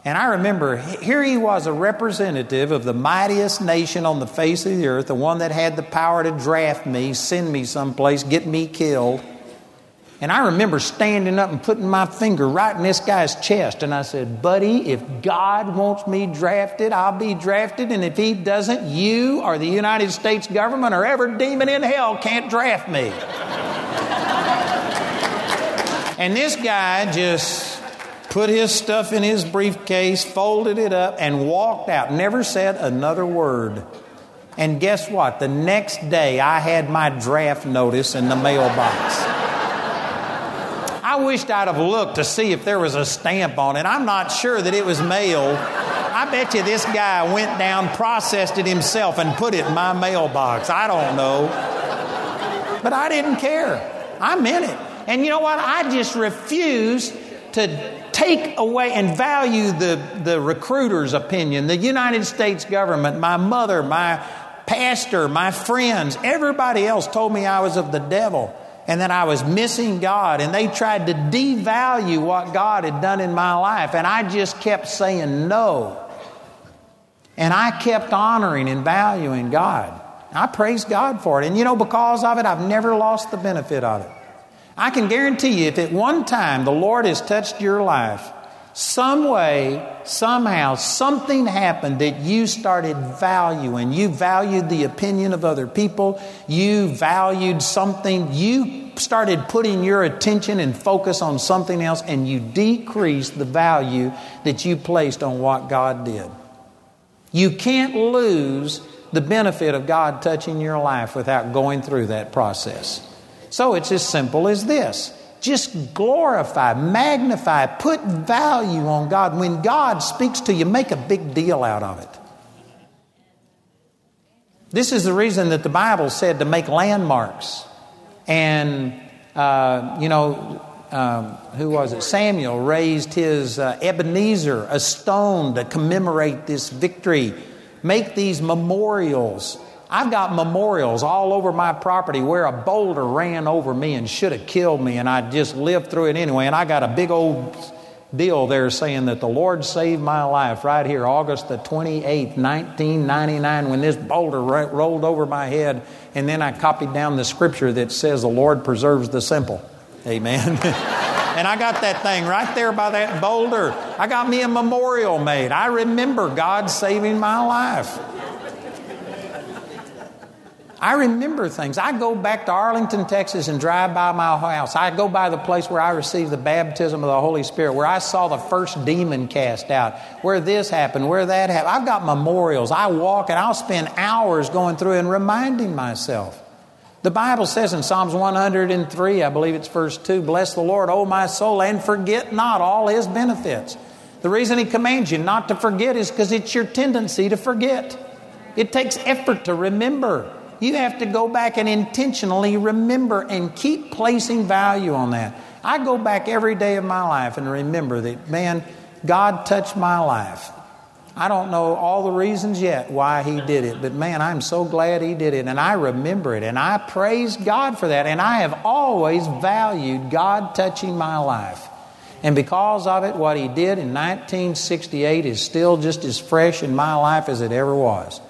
And I remember here he was a representative of the mightiest nation on the face of the earth, the one that had the power to draft me, send me someplace, get me killed. And I remember standing up and putting my finger right in this guy's chest. And I said, Buddy, if God wants me drafted, I'll be drafted. And if He doesn't, you or the United States government or every demon in hell can't draft me. And this guy just put his stuff in his briefcase, folded it up, and walked out. Never said another word. And guess what? The next day I had my draft notice in the mailbox. I wished I'd have looked to see if there was a stamp on it. I'm not sure that it was mailed. I bet you this guy went down, processed it himself, and put it in my mailbox. I don't know. But I didn't care. I meant it. And you know what? I just refuse to take away and value the, the recruiter's opinion, the United States government, my mother, my pastor, my friends, everybody else told me I was of the devil and that I was missing God. And they tried to devalue what God had done in my life. And I just kept saying no. And I kept honoring and valuing God. I praise God for it. And you know, because of it, I've never lost the benefit of it. I can guarantee you, if at one time the Lord has touched your life, some way, somehow, something happened that you started valuing. You valued the opinion of other people. You valued something. You started putting your attention and focus on something else, and you decreased the value that you placed on what God did. You can't lose the benefit of God touching your life without going through that process. So it's as simple as this just glorify, magnify, put value on God. When God speaks to you, make a big deal out of it. This is the reason that the Bible said to make landmarks. And, uh, you know, um, who was it? Samuel raised his uh, Ebenezer, a stone to commemorate this victory. Make these memorials. I've got memorials all over my property where a boulder ran over me and should have killed me, and I just lived through it anyway. And I got a big old deal there saying that the Lord saved my life right here, August the 28th, 1999, when this boulder rolled over my head. And then I copied down the scripture that says the Lord preserves the simple. Amen. and I got that thing right there by that boulder. I got me a memorial made. I remember God saving my life. I remember things. I go back to Arlington, Texas, and drive by my house. I go by the place where I received the baptism of the Holy Spirit, where I saw the first demon cast out, where this happened, where that happened. I've got memorials. I walk and I'll spend hours going through and reminding myself. The Bible says in Psalms 103, I believe it's verse 2, Bless the Lord, O my soul, and forget not all his benefits. The reason he commands you not to forget is because it's your tendency to forget. It takes effort to remember. You have to go back and intentionally remember and keep placing value on that. I go back every day of my life and remember that, man, God touched my life. I don't know all the reasons yet why he did it, but man, I'm so glad he did it. And I remember it. And I praise God for that. And I have always valued God touching my life. And because of it, what he did in 1968 is still just as fresh in my life as it ever was.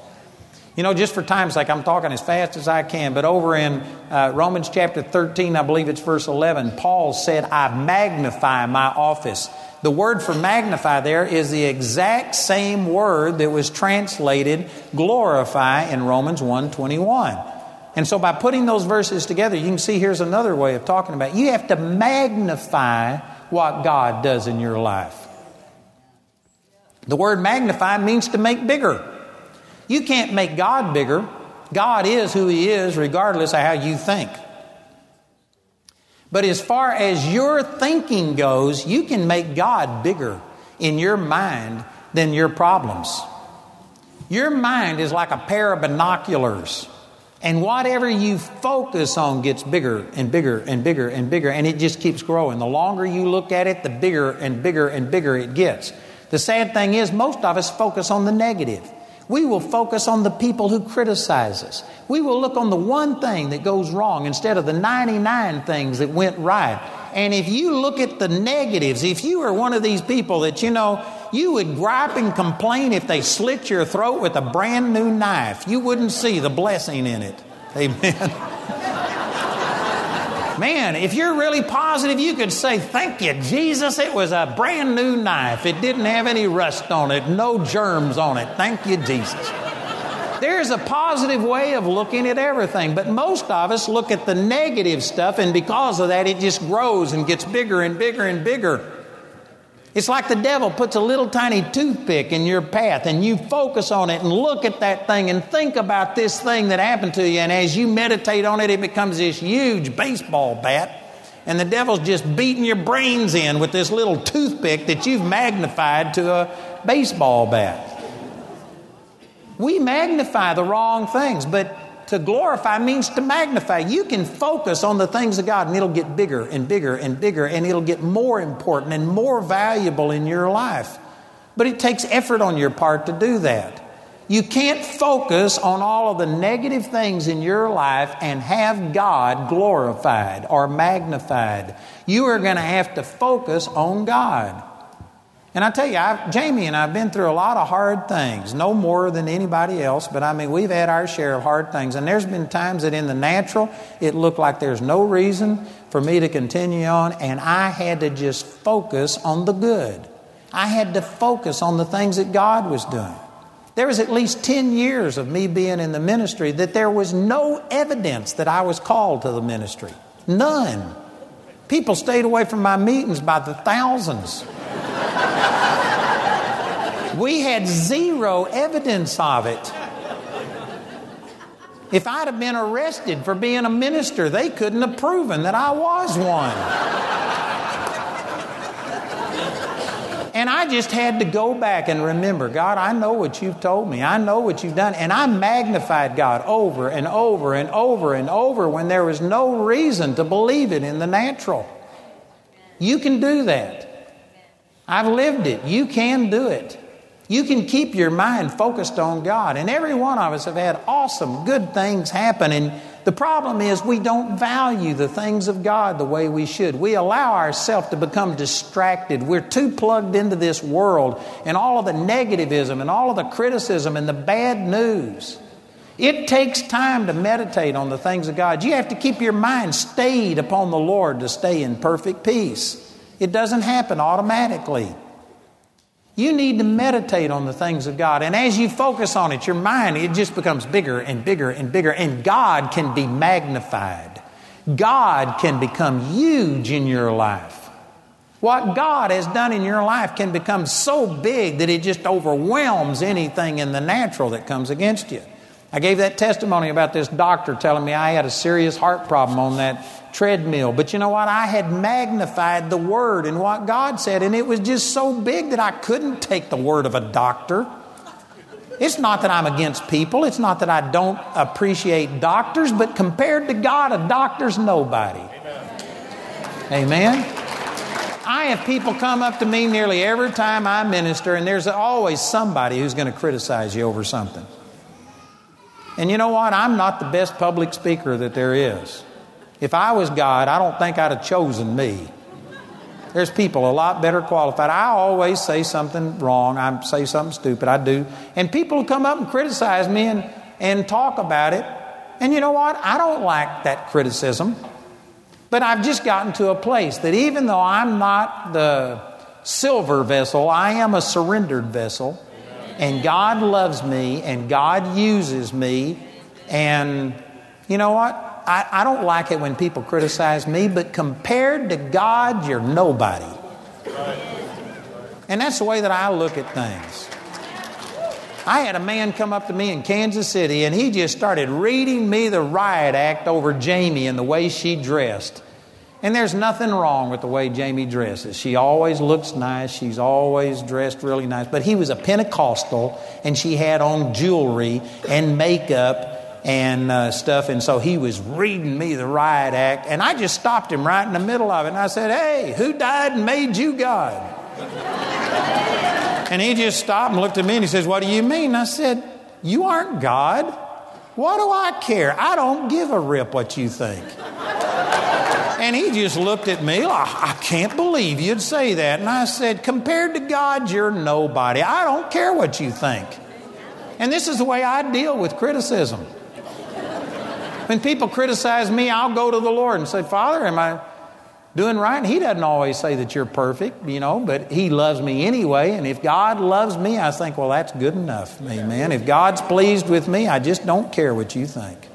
You know, just for time's sake, I'm talking as fast as I can, but over in uh, Romans chapter 13, I believe it's verse 11, Paul said, I magnify my office the word for magnify there is the exact same word that was translated glorify in Romans 1:21. And so by putting those verses together, you can see here's another way of talking about it. You have to magnify what God does in your life. The word magnify means to make bigger. You can't make God bigger. God is who He is, regardless of how you think. But as far as your thinking goes, you can make God bigger in your mind than your problems. Your mind is like a pair of binoculars. And whatever you focus on gets bigger and bigger and bigger and bigger, and it just keeps growing. The longer you look at it, the bigger and bigger and bigger it gets. The sad thing is, most of us focus on the negative. We will focus on the people who criticize us. We will look on the one thing that goes wrong instead of the 99 things that went right. And if you look at the negatives, if you are one of these people that, you know, you would gripe and complain if they slit your throat with a brand new knife, you wouldn't see the blessing in it. Amen. Man, if you're really positive, you could say, Thank you, Jesus. It was a brand new knife. It didn't have any rust on it, no germs on it. Thank you, Jesus. There's a positive way of looking at everything, but most of us look at the negative stuff, and because of that, it just grows and gets bigger and bigger and bigger. It's like the devil puts a little tiny toothpick in your path and you focus on it and look at that thing and think about this thing that happened to you. And as you meditate on it, it becomes this huge baseball bat. And the devil's just beating your brains in with this little toothpick that you've magnified to a baseball bat. We magnify the wrong things, but to glorify means to magnify. You can focus on the things of God and it'll get bigger and bigger and bigger and it'll get more important and more valuable in your life. But it takes effort on your part to do that. You can't focus on all of the negative things in your life and have God glorified or magnified. You are going to have to focus on God. And I tell you, I've, Jamie and I have been through a lot of hard things, no more than anybody else, but I mean, we've had our share of hard things. And there's been times that in the natural, it looked like there's no reason for me to continue on, and I had to just focus on the good. I had to focus on the things that God was doing. There was at least 10 years of me being in the ministry that there was no evidence that I was called to the ministry. None. People stayed away from my meetings by the thousands. We had zero evidence of it. If I'd have been arrested for being a minister, they couldn't have proven that I was one. And I just had to go back and remember God, I know what you've told me. I know what you've done. And I magnified God over and over and over and over when there was no reason to believe it in the natural. You can do that. I've lived it. You can do it. You can keep your mind focused on God. And every one of us have had awesome, good things happen. And the problem is we don't value the things of God the way we should. We allow ourselves to become distracted. We're too plugged into this world and all of the negativism and all of the criticism and the bad news. It takes time to meditate on the things of God. You have to keep your mind stayed upon the Lord to stay in perfect peace. It doesn't happen automatically. You need to meditate on the things of God. And as you focus on it, your mind, it just becomes bigger and bigger and bigger. And God can be magnified. God can become huge in your life. What God has done in your life can become so big that it just overwhelms anything in the natural that comes against you. I gave that testimony about this doctor telling me I had a serious heart problem on that treadmill. But you know what? I had magnified the word and what God said, and it was just so big that I couldn't take the word of a doctor. It's not that I'm against people, it's not that I don't appreciate doctors, but compared to God, a doctor's nobody. Amen. I have people come up to me nearly every time I minister, and there's always somebody who's going to criticize you over something. And you know what? I'm not the best public speaker that there is. If I was God, I don't think I'd have chosen me. There's people a lot better qualified. I always say something wrong. I say something stupid. I do. And people come up and criticize me and, and talk about it. And you know what? I don't like that criticism. But I've just gotten to a place that even though I'm not the silver vessel, I am a surrendered vessel and God loves me and God uses me. And you know what? I, I don't like it when people criticize me, but compared to God, you're nobody. And that's the way that I look at things. I had a man come up to me in Kansas City and he just started reading me the riot act over Jamie and the way she dressed. And there's nothing wrong with the way Jamie dresses. She always looks nice. She's always dressed really nice. But he was a Pentecostal, and she had on jewelry and makeup and uh, stuff. And so he was reading me the riot act. And I just stopped him right in the middle of it. And I said, Hey, who died and made you God? and he just stopped and looked at me and he says, What do you mean? I said, You aren't God. What do I care? I don't give a rip what you think. And he just looked at me like, I can't believe you'd say that. And I said, Compared to God, you're nobody. I don't care what you think. And this is the way I deal with criticism. When people criticize me, I'll go to the Lord and say, Father, am I doing right? And He doesn't always say that you're perfect, you know, but He loves me anyway. And if God loves me, I think, well, that's good enough. Amen. If God's pleased with me, I just don't care what you think.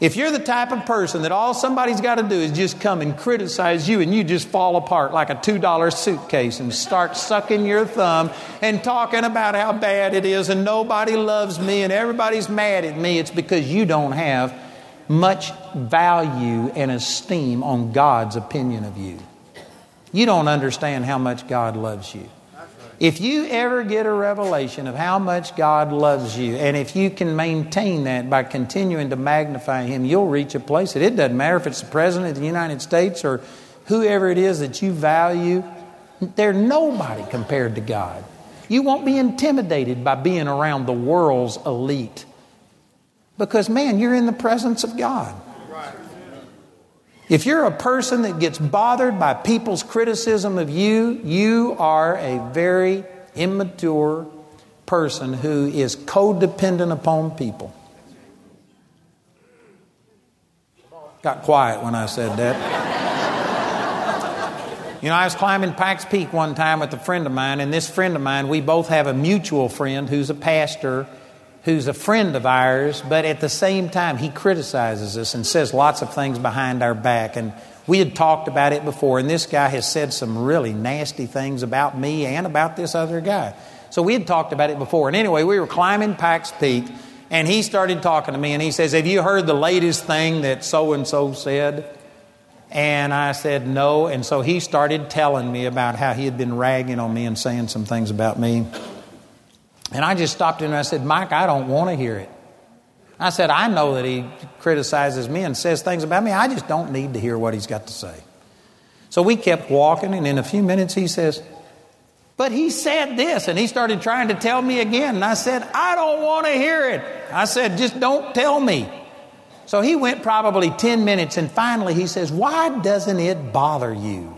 If you're the type of person that all somebody's got to do is just come and criticize you and you just fall apart like a $2 suitcase and start sucking your thumb and talking about how bad it is and nobody loves me and everybody's mad at me, it's because you don't have much value and esteem on God's opinion of you. You don't understand how much God loves you. If you ever get a revelation of how much God loves you, and if you can maintain that by continuing to magnify Him, you'll reach a place that it doesn't matter if it's the President of the United States or whoever it is that you value, they're nobody compared to God. You won't be intimidated by being around the world's elite because, man, you're in the presence of God. If you're a person that gets bothered by people's criticism of you, you are a very immature person who is codependent upon people. Got quiet when I said that. you know, I was climbing Pikes Peak one time with a friend of mine, and this friend of mine, we both have a mutual friend who's a pastor who's a friend of ours, but at the same time, he criticizes us and says lots of things behind our back. And we had talked about it before, and this guy has said some really nasty things about me and about this other guy. So we had talked about it before. And anyway, we were climbing Pikes Peak, and he started talking to me, and he says, Have you heard the latest thing that so and so said? And I said, No. And so he started telling me about how he had been ragging on me and saying some things about me. And I just stopped him and I said, Mike, I don't want to hear it. I said, I know that he criticizes me and says things about me. I just don't need to hear what he's got to say. So we kept walking, and in a few minutes he says, But he said this, and he started trying to tell me again. And I said, I don't want to hear it. I said, Just don't tell me. So he went probably 10 minutes, and finally he says, Why doesn't it bother you?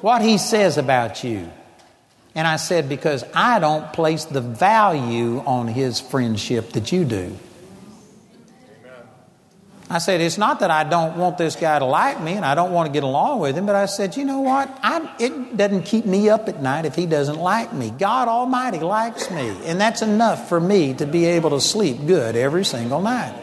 What he says about you. And I said, Because I don't place the value on his friendship that you do. I said, It's not that I don't want this guy to like me and I don't want to get along with him, but I said, You know what? I, it doesn't keep me up at night if he doesn't like me. God Almighty likes me, and that's enough for me to be able to sleep good every single night.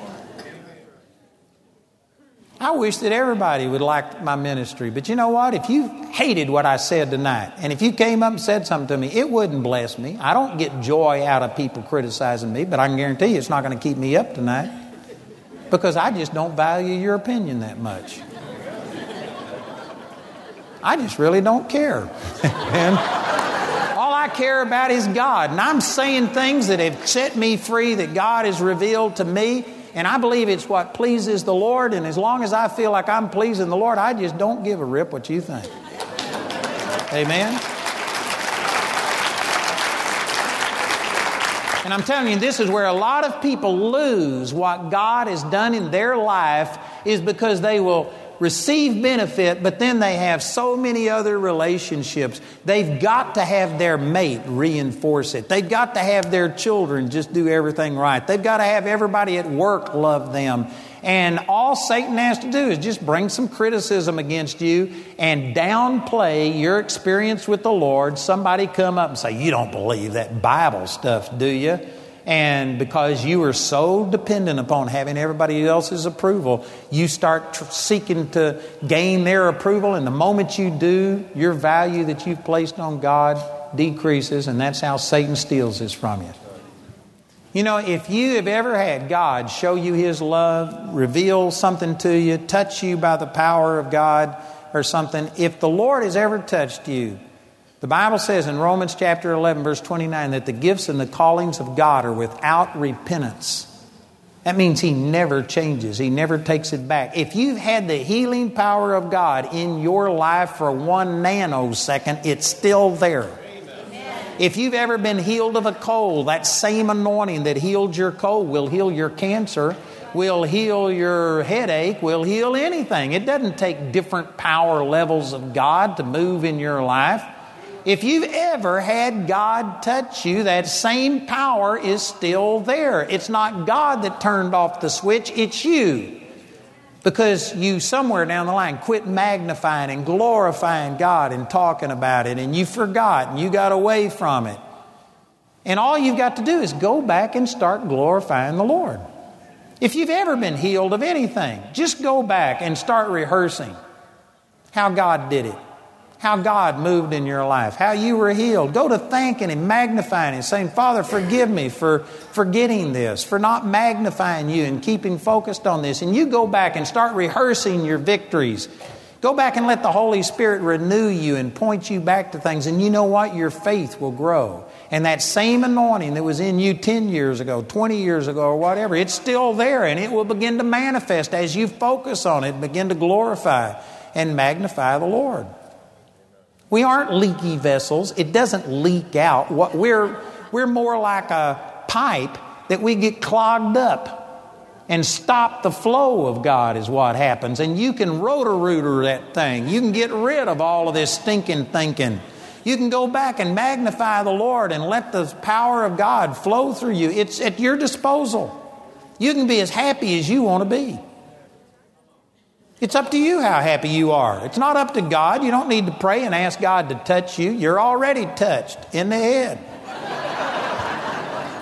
I wish that everybody would like my ministry, but you know what? If you hated what I said tonight, and if you came up and said something to me, it wouldn't bless me. I don't get joy out of people criticizing me, but I can guarantee you it's not going to keep me up tonight because I just don't value your opinion that much. I just really don't care. and all I care about is God. And I'm saying things that have set me free, that God has revealed to me. And I believe it's what pleases the Lord. And as long as I feel like I'm pleasing the Lord, I just don't give a rip what you think. Amen. And I'm telling you, this is where a lot of people lose what God has done in their life, is because they will receive benefit, but then they have so many other relationships. They've got to have their mate reinforce it. They've got to have their children just do everything right. They've got to have everybody at work love them. And all Satan has to do is just bring some criticism against you and downplay your experience with the Lord. Somebody come up and say, You don't believe that Bible stuff, do you? And because you are so dependent upon having everybody else's approval, you start tr- seeking to gain their approval. And the moment you do, your value that you've placed on God decreases, and that's how Satan steals this from you. You know, if you have ever had God show you His love, reveal something to you, touch you by the power of God or something, if the Lord has ever touched you, the Bible says in Romans chapter 11, verse 29, that the gifts and the callings of God are without repentance. That means He never changes, He never takes it back. If you've had the healing power of God in your life for one nanosecond, it's still there. If you've ever been healed of a cold, that same anointing that healed your cold will heal your cancer, will heal your headache, will heal anything. It doesn't take different power levels of God to move in your life. If you've ever had God touch you, that same power is still there. It's not God that turned off the switch, it's you. Because you, somewhere down the line, quit magnifying and glorifying God and talking about it, and you forgot and you got away from it. And all you've got to do is go back and start glorifying the Lord. If you've ever been healed of anything, just go back and start rehearsing how God did it, how God moved in your life, how you were healed. Go to thanking Him, magnifying Him, saying, Father, forgive me for forgetting this, for not magnifying you and keeping focused on this. And you go back and start rehearsing your victories. Go back and let the Holy Spirit renew you and point you back to things. And you know what? Your faith will grow. And that same anointing that was in you 10 years ago, 20 years ago, or whatever, it's still there and it will begin to manifest as you focus on it, begin to glorify and magnify the Lord. We aren't leaky vessels. It doesn't leak out. What we're, we're more like a pipe that we get clogged up and stop the flow of God is what happens. And you can rotor rooter that thing. You can get rid of all of this stinking thinking you can go back and magnify the Lord and let the power of God flow through you. It's at your disposal. You can be as happy as you want to be. It's up to you how happy you are. It's not up to God. You don't need to pray and ask God to touch you. You're already touched in the head.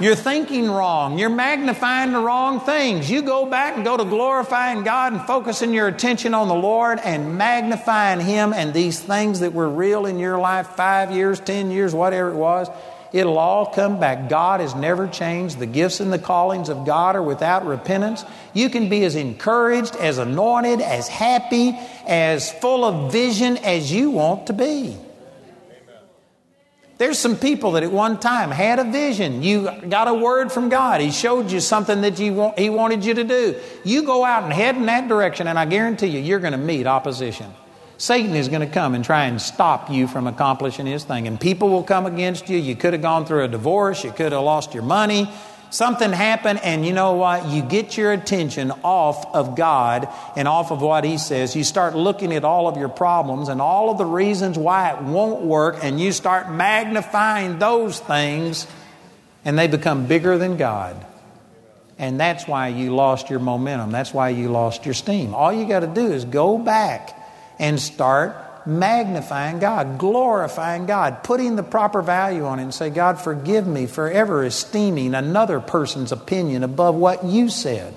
You're thinking wrong. You're magnifying the wrong things. You go back and go to glorifying God and focusing your attention on the Lord and magnifying Him and these things that were real in your life five years, ten years, whatever it was. It'll all come back. God has never changed. The gifts and the callings of God are without repentance. You can be as encouraged, as anointed, as happy, as full of vision as you want to be. There's some people that at one time had a vision. You got a word from God. He showed you something that you want, He wanted you to do. You go out and head in that direction, and I guarantee you, you're going to meet opposition. Satan is going to come and try and stop you from accomplishing his thing. And people will come against you. You could have gone through a divorce. You could have lost your money something happened, and you know what? You get your attention off of God and off of what He says. You start looking at all of your problems and all of the reasons why it won't work, and you start magnifying those things, and they become bigger than God. And that's why you lost your momentum. That's why you lost your steam. All you got to do is go back and start magnifying God, glorifying God, putting the proper value on it and say, God, forgive me for ever esteeming another person's opinion above what you said.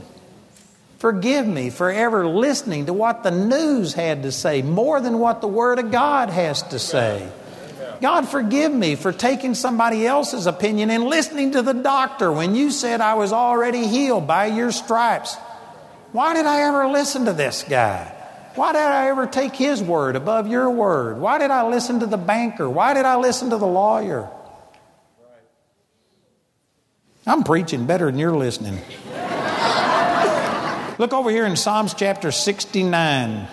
Forgive me for ever listening to what the news had to say more than what the Word of God has to say. God, forgive me for taking somebody else's opinion and listening to the doctor when you said I was already healed by your stripes. Why did I ever listen to this guy? Why did I ever take his word above your word? Why did I listen to the banker? Why did I listen to the lawyer? I'm preaching better than you're listening. Look over here in Psalms chapter 69.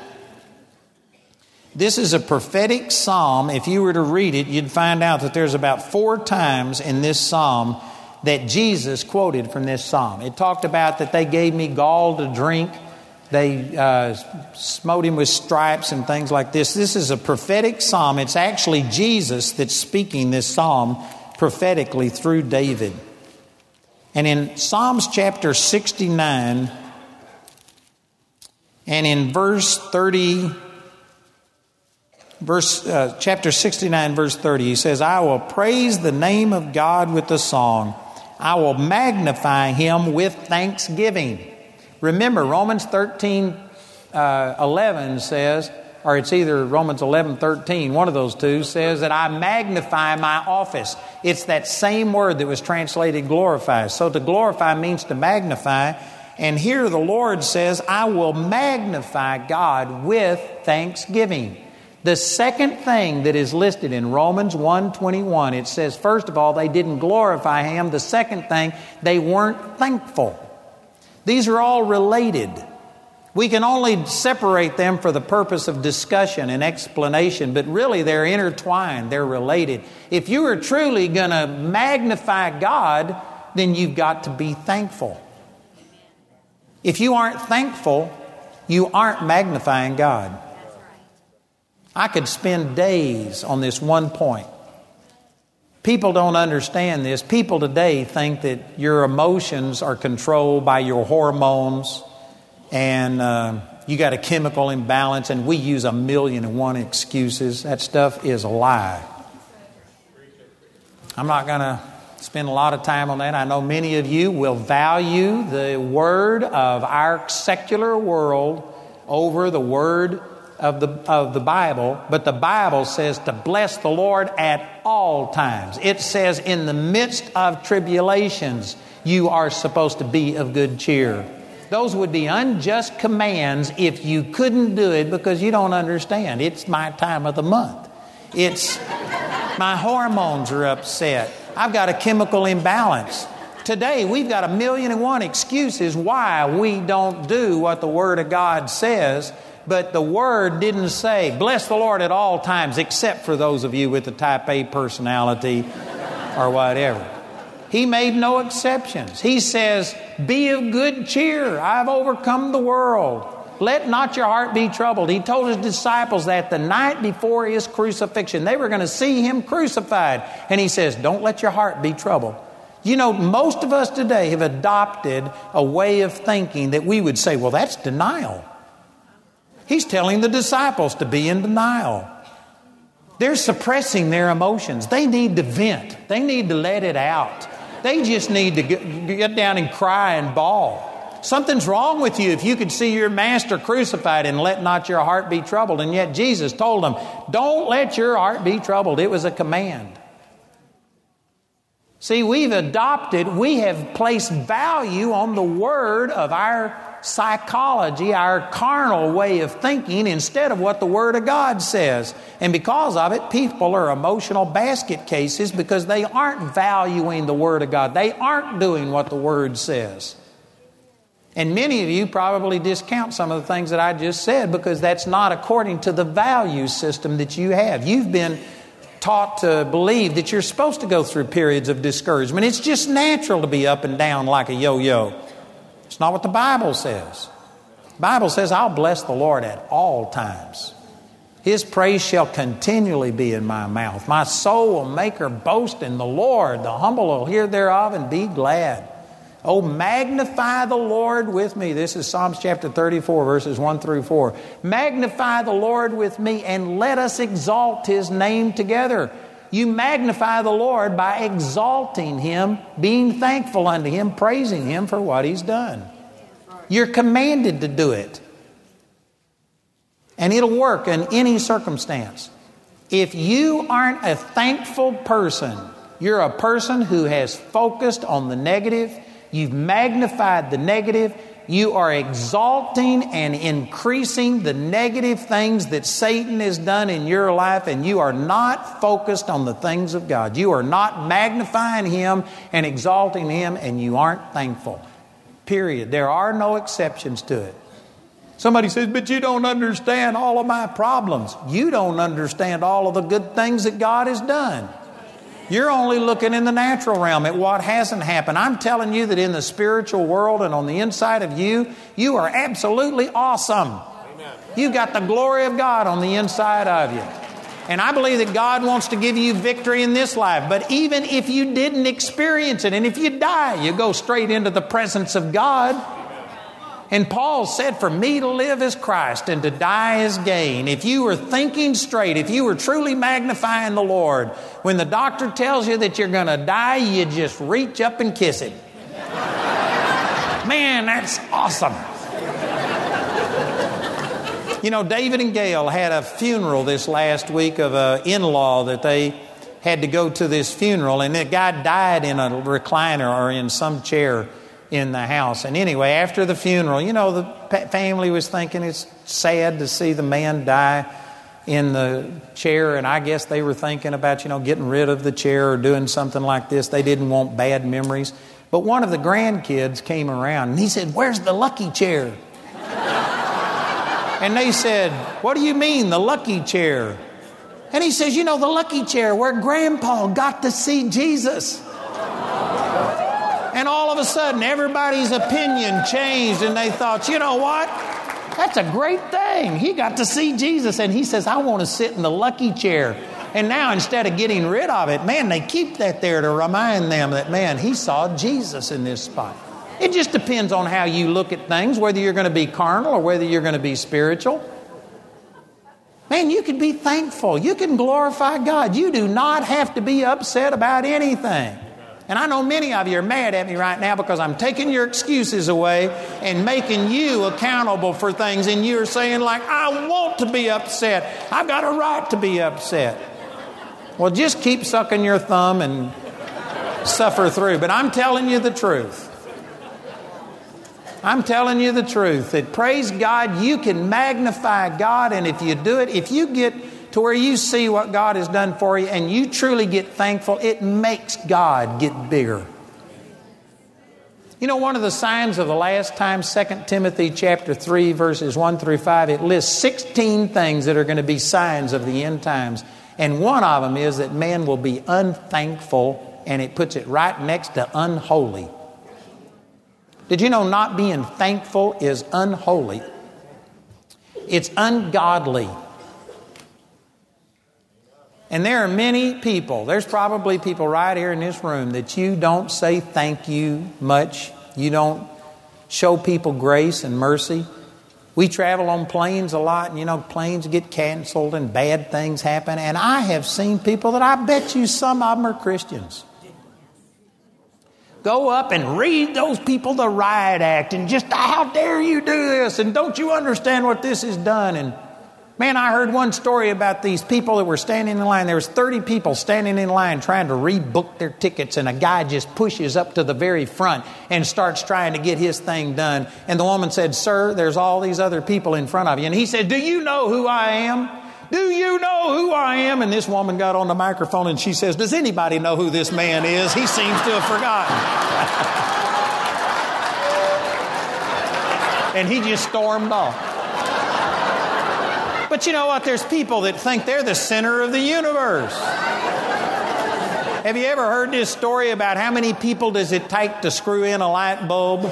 This is a prophetic psalm. If you were to read it, you'd find out that there's about four times in this psalm that Jesus quoted from this psalm. It talked about that they gave me gall to drink they uh, smote him with stripes and things like this. This is a prophetic psalm. It's actually Jesus that's speaking this psalm prophetically through David. And in Psalms chapter 69 and in verse 30, verse, uh, chapter 69, verse 30, he says, I will praise the name of God with a song. I will magnify him with thanksgiving. Remember, Romans 13 uh, 11 says, or it's either Romans 11 13, one of those two says that I magnify my office. It's that same word that was translated glorify. So to glorify means to magnify. And here the Lord says, I will magnify God with thanksgiving. The second thing that is listed in Romans 1:21, it says first of all they didn't glorify him, the second thing they weren't thankful. These are all related. We can only separate them for the purpose of discussion and explanation, but really they're intertwined, they're related. If you are truly going to magnify God, then you've got to be thankful. If you aren't thankful, you aren't magnifying God. I could spend days on this one point. People don't understand this. People today think that your emotions are controlled by your hormones and uh, you got a chemical imbalance, and we use a million and one excuses. That stuff is a lie. I'm not going to spend a lot of time on that. I know many of you will value the word of our secular world over the word of the, of the Bible, but the Bible says to bless the Lord at all times. It says, in the midst of tribulations, you are supposed to be of good cheer. Those would be unjust commands if you couldn't do it because you don't understand. It's my time of the month. It's my hormones are upset. I've got a chemical imbalance. Today, we've got a million and one excuses why we don't do what the Word of God says, but the Word didn't say, bless the Lord at all times, except for those of you with the type A personality or whatever. He made no exceptions. He says, Be of good cheer. I've overcome the world. Let not your heart be troubled. He told his disciples that the night before his crucifixion, they were going to see him crucified. And he says, Don't let your heart be troubled. You know, most of us today have adopted a way of thinking that we would say, Well, that's denial. He's telling the disciples to be in denial. They're suppressing their emotions. They need to vent, they need to let it out. They just need to get down and cry and bawl. Something's wrong with you if you could see your master crucified and let not your heart be troubled. And yet Jesus told them, Don't let your heart be troubled. It was a command. See, we've adopted, we have placed value on the word of our psychology, our carnal way of thinking, instead of what the Word of God says. And because of it, people are emotional basket cases because they aren't valuing the Word of God. They aren't doing what the Word says. And many of you probably discount some of the things that I just said because that's not according to the value system that you have. You've been taught to believe that you're supposed to go through periods of discouragement. It's just natural to be up and down like a yo yo. It's not what the Bible says. The Bible says, I'll bless the Lord at all times. His praise shall continually be in my mouth. My soul will make her boast in the Lord. The humble will hear thereof and be glad. Oh, magnify the Lord with me. This is Psalms chapter 34, verses 1 through 4. Magnify the Lord with me and let us exalt his name together. You magnify the Lord by exalting him, being thankful unto him, praising him for what he's done. You're commanded to do it. And it'll work in any circumstance. If you aren't a thankful person, you're a person who has focused on the negative You've magnified the negative. You are exalting and increasing the negative things that Satan has done in your life, and you are not focused on the things of God. You are not magnifying Him and exalting Him, and you aren't thankful. Period. There are no exceptions to it. Somebody says, But you don't understand all of my problems. You don't understand all of the good things that God has done. You're only looking in the natural realm at what hasn't happened. I'm telling you that in the spiritual world and on the inside of you, you are absolutely awesome. Amen. You've got the glory of God on the inside of you. And I believe that God wants to give you victory in this life. But even if you didn't experience it, and if you die, you go straight into the presence of God. And Paul said, For me to live is Christ and to die is gain. If you were thinking straight, if you were truly magnifying the Lord, when the doctor tells you that you're going to die, you just reach up and kiss him. Man, that's awesome. You know, David and Gail had a funeral this last week of an in law that they had to go to this funeral, and the guy died in a recliner or in some chair in the house. And anyway, after the funeral, you know, the family was thinking it's sad to see the man die in the chair, and I guess they were thinking about, you know, getting rid of the chair or doing something like this. They didn't want bad memories. But one of the grandkids came around and he said, Where's the lucky chair? and they said, What do you mean, the lucky chair? And he says, You know, the lucky chair where grandpa got to see Jesus. And all of a sudden, everybody's opinion changed, and they thought, you know what? That's a great thing. He got to see Jesus, and he says, I want to sit in the lucky chair. And now, instead of getting rid of it, man, they keep that there to remind them that, man, he saw Jesus in this spot. It just depends on how you look at things, whether you're going to be carnal or whether you're going to be spiritual. Man, you can be thankful. You can glorify God. You do not have to be upset about anything. And I know many of you are mad at me right now because I'm taking your excuses away and making you accountable for things. And you're saying, like, I want to be upset. I've got a right to be upset. Well, just keep sucking your thumb and suffer through. But I'm telling you the truth. I'm telling you the truth that praise God, you can magnify God, and if you do it, if you get to where you see what God has done for you and you truly get thankful, it makes God get bigger. You know, one of the signs of the last time, 2 Timothy chapter 3, verses 1 through 5, it lists 16 things that are going to be signs of the end times. And one of them is that man will be unthankful, and it puts it right next to unholy. Did you know not being thankful is unholy? It's ungodly. And there are many people, there's probably people right here in this room that you don't say thank you much. You don't show people grace and mercy. We travel on planes a lot, and you know, planes get canceled and bad things happen. And I have seen people that I bet you some of them are Christians go up and read those people the riot act and just how dare you do this and don't you understand what this has done and man i heard one story about these people that were standing in line there was 30 people standing in line trying to rebook their tickets and a guy just pushes up to the very front and starts trying to get his thing done and the woman said sir there's all these other people in front of you and he said do you know who i am do you know who I am? And this woman got on the microphone and she says, Does anybody know who this man is? He seems to have forgotten. and he just stormed off. But you know what? There's people that think they're the center of the universe. Have you ever heard this story about how many people does it take to screw in a light bulb?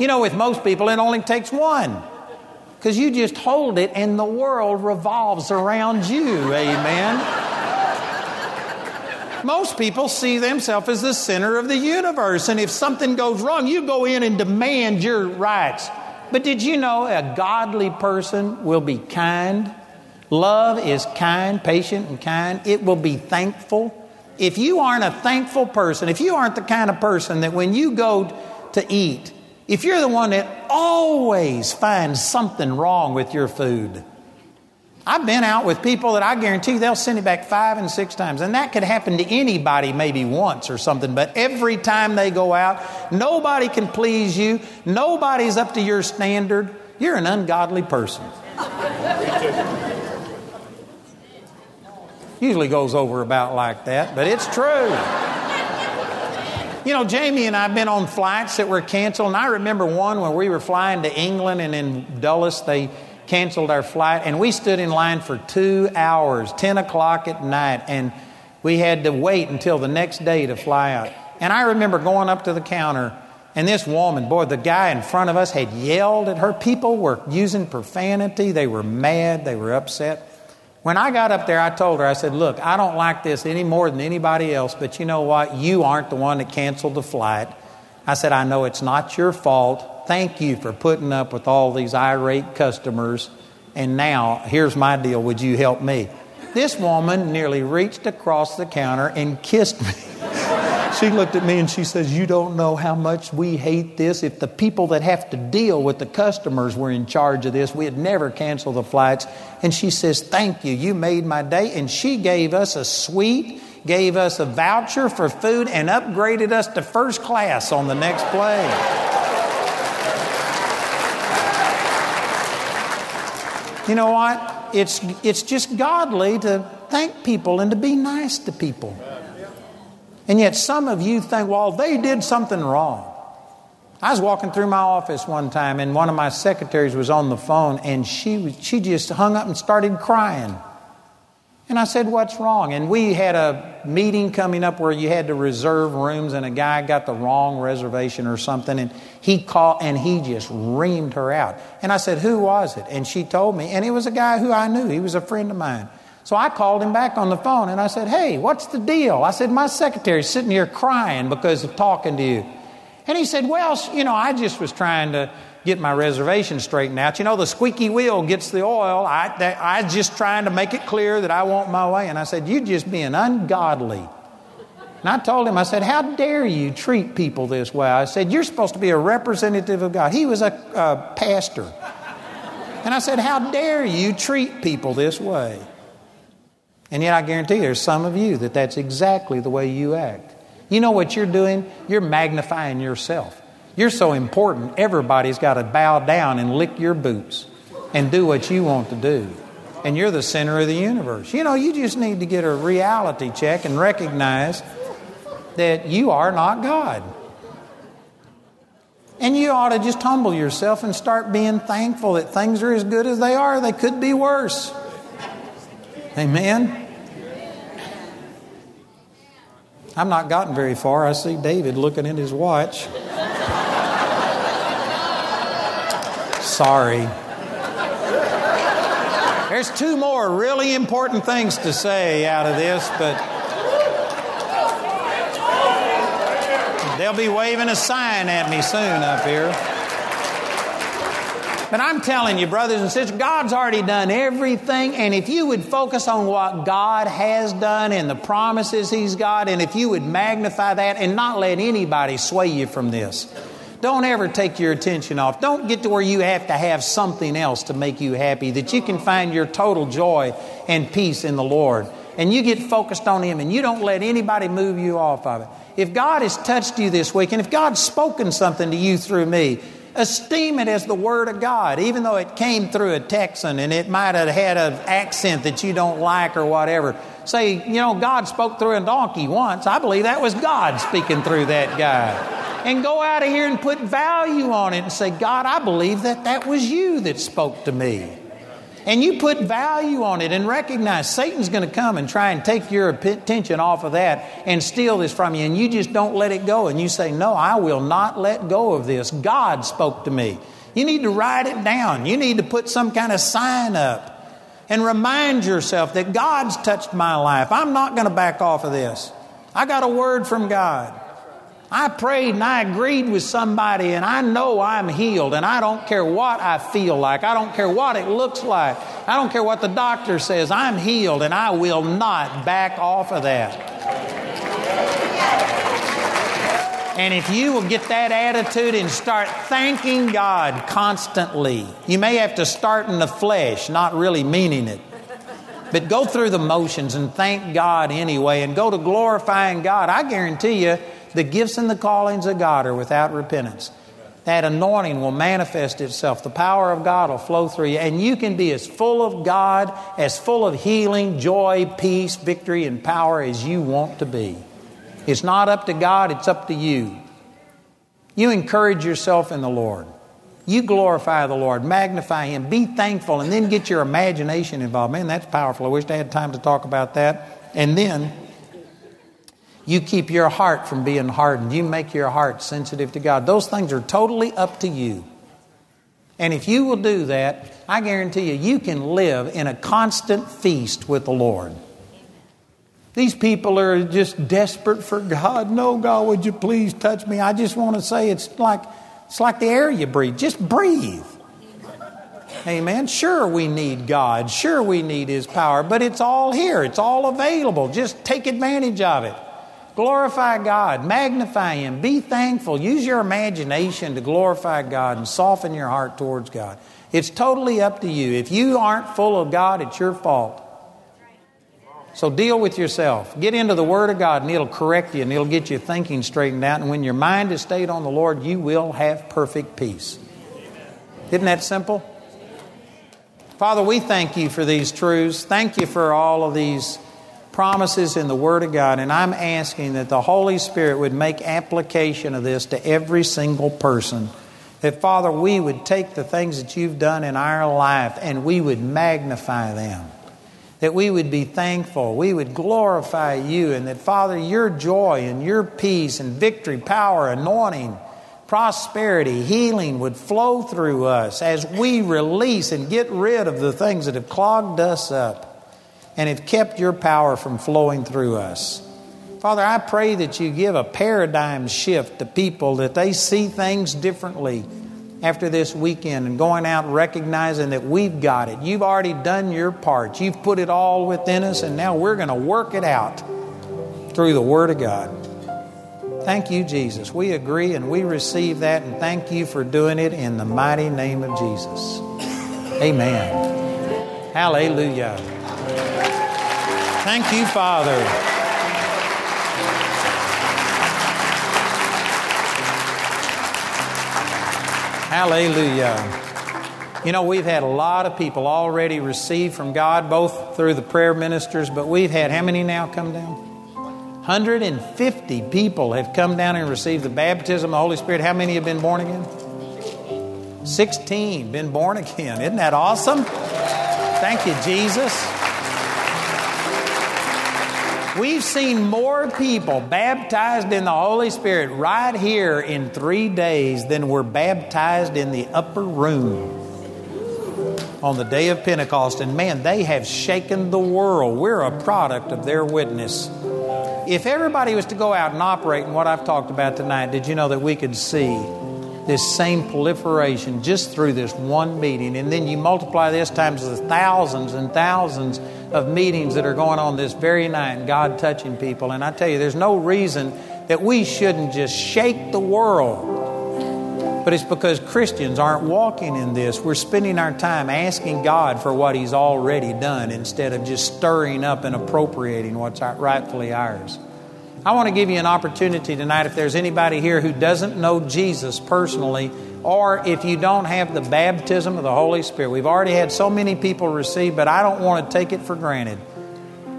You know, with most people, it only takes one because you just hold it and the world revolves around you. Amen. Most people see themselves as the center of the universe, and if something goes wrong, you go in and demand your rights. But did you know a godly person will be kind? Love is kind, patient, and kind. It will be thankful. If you aren't a thankful person, if you aren't the kind of person that when you go to eat, if you're the one that always finds something wrong with your food, I've been out with people that I guarantee they'll send it back five and six times. And that could happen to anybody maybe once or something, but every time they go out, nobody can please you. Nobody's up to your standard. You're an ungodly person. Usually goes over about like that, but it's true. You know, Jamie and I have been on flights that were canceled, and I remember one when we were flying to England, and in Dulles, they canceled our flight, and we stood in line for two hours, 10 o'clock at night, and we had to wait until the next day to fly out. And I remember going up to the counter, and this woman, boy, the guy in front of us had yelled at her. People were using profanity, they were mad, they were upset. When I got up there, I told her, I said, Look, I don't like this any more than anybody else, but you know what? You aren't the one that canceled the flight. I said, I know it's not your fault. Thank you for putting up with all these irate customers. And now, here's my deal. Would you help me? This woman nearly reached across the counter and kissed me. she looked at me and she says, You don't know how much we hate this. If the people that have to deal with the customers were in charge of this, we'd never cancel the flights. And she says, Thank you. You made my day. And she gave us a suite, gave us a voucher for food, and upgraded us to first class on the next plane. You know what? It's, it's just godly to thank people and to be nice to people. And yet, some of you think, well, they did something wrong. I was walking through my office one time, and one of my secretaries was on the phone, and she, she just hung up and started crying. And I said, What's wrong? And we had a meeting coming up where you had to reserve rooms, and a guy got the wrong reservation or something, and he called and he just reamed her out. And I said, Who was it? And she told me, and it was a guy who I knew, he was a friend of mine. So I called him back on the phone and I said, Hey, what's the deal? I said, My secretary's sitting here crying because of talking to you. And he said, Well, you know, I just was trying to get my reservation straightened out. You know, the squeaky wheel gets the oil. I, that, I just trying to make it clear that I want my way. And I said, You just being ungodly. And I told him, I said, How dare you treat people this way? I said, You're supposed to be a representative of God. He was a, a pastor. And I said, How dare you treat people this way? And yet I guarantee there's some of you that that's exactly the way you act. You know what you're doing? You're magnifying yourself. You're so important, everybody's got to bow down and lick your boots and do what you want to do. And you're the center of the universe. You know, you just need to get a reality check and recognize that you are not God. And you ought to just humble yourself and start being thankful that things are as good as they are. They could be worse. Amen. I've not gotten very far. I see David looking at his watch. Sorry. There's two more really important things to say out of this, but they'll be waving a sign at me soon up here. But I'm telling you, brothers and sisters, God's already done everything. And if you would focus on what God has done and the promises He's got, and if you would magnify that and not let anybody sway you from this, don't ever take your attention off. Don't get to where you have to have something else to make you happy, that you can find your total joy and peace in the Lord. And you get focused on Him and you don't let anybody move you off of it. If God has touched you this week and if God's spoken something to you through me, esteem it as the Word of God, even though it came through a Texan and it might have had an accent that you don't like or whatever. Say, you know, God spoke through a donkey once. I believe that was God speaking through that guy. And go out of here and put value on it and say, God, I believe that that was you that spoke to me and you put value on it and recognize Satan's going to come and try and take your attention off of that and steal this from you, and you just don't let it go, and you say, No, I will not let go of this. God spoke to me. You need to write it down, you need to put some kind of sign up and remind yourself that God's touched my life. I'm not going to back off of this. I got a word from God. I prayed and I agreed with somebody, and I know I'm healed, and I don't care what I feel like. I don't care what it looks like. I don't care what the doctor says. I'm healed, and I will not back off of that. And if you will get that attitude and start thanking God constantly, you may have to start in the flesh, not really meaning it. But go through the motions and thank God anyway and go to glorifying God. I guarantee you, the gifts and the callings of God are without repentance. That anointing will manifest itself. The power of God will flow through you. And you can be as full of God, as full of healing, joy, peace, victory, and power as you want to be. It's not up to God, it's up to you. You encourage yourself in the Lord. You glorify the Lord, magnify Him, be thankful, and then get your imagination involved. Man, that's powerful. I wish I had time to talk about that. And then you keep your heart from being hardened. You make your heart sensitive to God. Those things are totally up to you. And if you will do that, I guarantee you, you can live in a constant feast with the Lord. These people are just desperate for God. No, God, would you please touch me? I just want to say it's like it's like the air you breathe. Just breathe. Amen. Sure, we need God. Sure, we need His power, but it's all here. It's all available. Just take advantage of it. Glorify God, magnify Him, be thankful. Use your imagination to glorify God and soften your heart towards God. It's totally up to you. If you aren't full of God, it's your fault. So deal with yourself. Get into the Word of God, and it'll correct you and it'll get your thinking straightened out. And when your mind is stayed on the Lord, you will have perfect peace. Isn't that simple? Father, we thank you for these truths. Thank you for all of these promises in the Word of God, and I'm asking that the Holy Spirit would make application of this to every single person. That, Father, we would take the things that you've done in our life and we would magnify them. That we would be thankful, we would glorify you, and that, Father, your joy and your peace and victory, power, anointing, prosperity, healing would flow through us as we release and get rid of the things that have clogged us up and have kept your power from flowing through us. Father, I pray that you give a paradigm shift to people, that they see things differently after this weekend and going out recognizing that we've got it. You've already done your part, you've put it all within us, and now we're going to work it out. through the Word of God. Thank you, Jesus. We agree and we receive that, and thank you for doing it in the mighty name of Jesus. Amen. Hallelujah. Thank you, Father. Hallelujah. You know, we've had a lot of people already receive from God, both through the prayer ministers, but we've had how many now come down? 150 people have come down and received the baptism of the Holy Spirit. How many have been born again? 16 been born again. Isn't that awesome? Thank you, Jesus. We've seen more people baptized in the Holy Spirit right here in three days than were baptized in the upper room on the day of Pentecost. And man, they have shaken the world. We're a product of their witness. If everybody was to go out and operate in what I've talked about tonight, did you know that we could see this same proliferation just through this one meeting? And then you multiply this times the thousands and thousands of meetings that are going on this very night God touching people. And I tell you, there's no reason that we shouldn't just shake the world but it's because Christians aren't walking in this. We're spending our time asking God for what He's already done instead of just stirring up and appropriating what's rightfully ours. I want to give you an opportunity tonight if there's anybody here who doesn't know Jesus personally, or if you don't have the baptism of the Holy Spirit. We've already had so many people receive, but I don't want to take it for granted.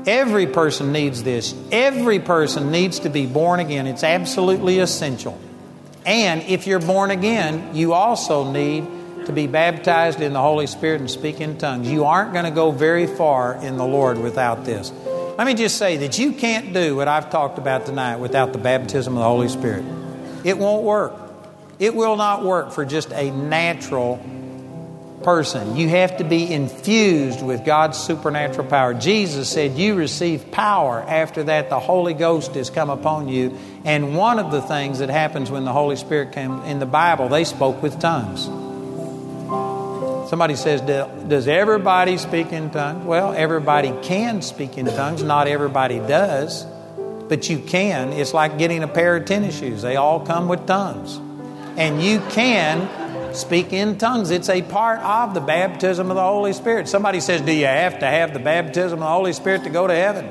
Every person needs this. Every person needs to be born again. It's absolutely essential. And if you're born again, you also need to be baptized in the Holy Spirit and speak in tongues. You aren't going to go very far in the Lord without this. Let me just say that you can't do what I've talked about tonight without the baptism of the Holy Spirit. It won't work. It will not work for just a natural person. You have to be infused with God's supernatural power. Jesus said, You receive power. After that, the Holy Ghost has come upon you. And one of the things that happens when the Holy Spirit came in the Bible, they spoke with tongues. Somebody says, Does everybody speak in tongues? Well, everybody can speak in tongues. Not everybody does, but you can. It's like getting a pair of tennis shoes, they all come with tongues. And you can speak in tongues. It's a part of the baptism of the Holy Spirit. Somebody says, Do you have to have the baptism of the Holy Spirit to go to heaven?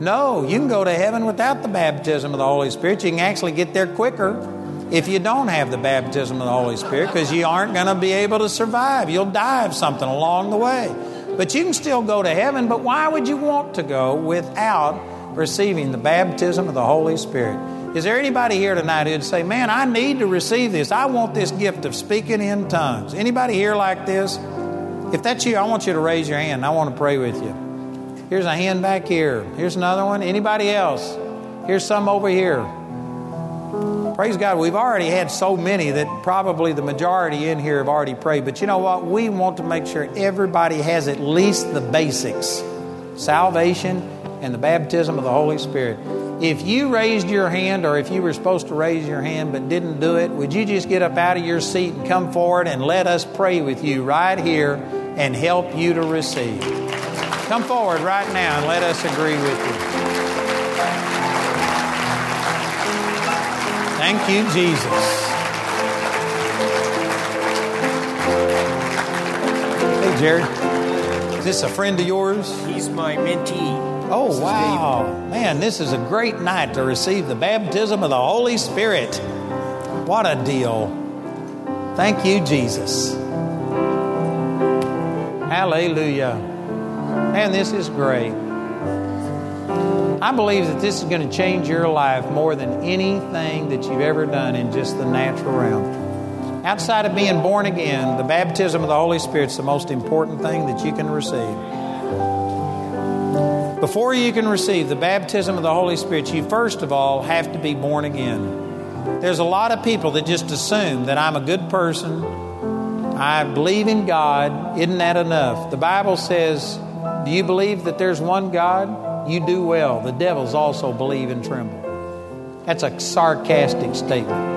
No, you can go to heaven without the baptism of the Holy Spirit. You can actually get there quicker if you don't have the baptism of the Holy Spirit because you aren't going to be able to survive. You'll die of something along the way. But you can still go to heaven, but why would you want to go without receiving the baptism of the Holy Spirit? Is there anybody here tonight who'd say, Man, I need to receive this. I want this gift of speaking in tongues? Anybody here like this? If that's you, I want you to raise your hand. I want to pray with you. Here's a hand back here. Here's another one. Anybody else? Here's some over here. Praise God. We've already had so many that probably the majority in here have already prayed. But you know what? We want to make sure everybody has at least the basics salvation and the baptism of the Holy Spirit. If you raised your hand, or if you were supposed to raise your hand but didn't do it, would you just get up out of your seat and come forward and let us pray with you right here and help you to receive? Come forward right now and let us agree with you. Thank you, Jesus. Hey, Jared. Is this a friend of yours? He's my mentee. Oh, wow. Man, this is a great night to receive the baptism of the Holy Spirit. What a deal. Thank you, Jesus. Hallelujah. Man, this is great. I believe that this is going to change your life more than anything that you've ever done in just the natural realm. Outside of being born again, the baptism of the Holy Spirit is the most important thing that you can receive. Before you can receive the baptism of the Holy Spirit, you first of all have to be born again. There's a lot of people that just assume that I'm a good person, I believe in God. Isn't that enough? The Bible says, Do you believe that there's one God? You do well. The devils also believe and tremble. That's a sarcastic statement.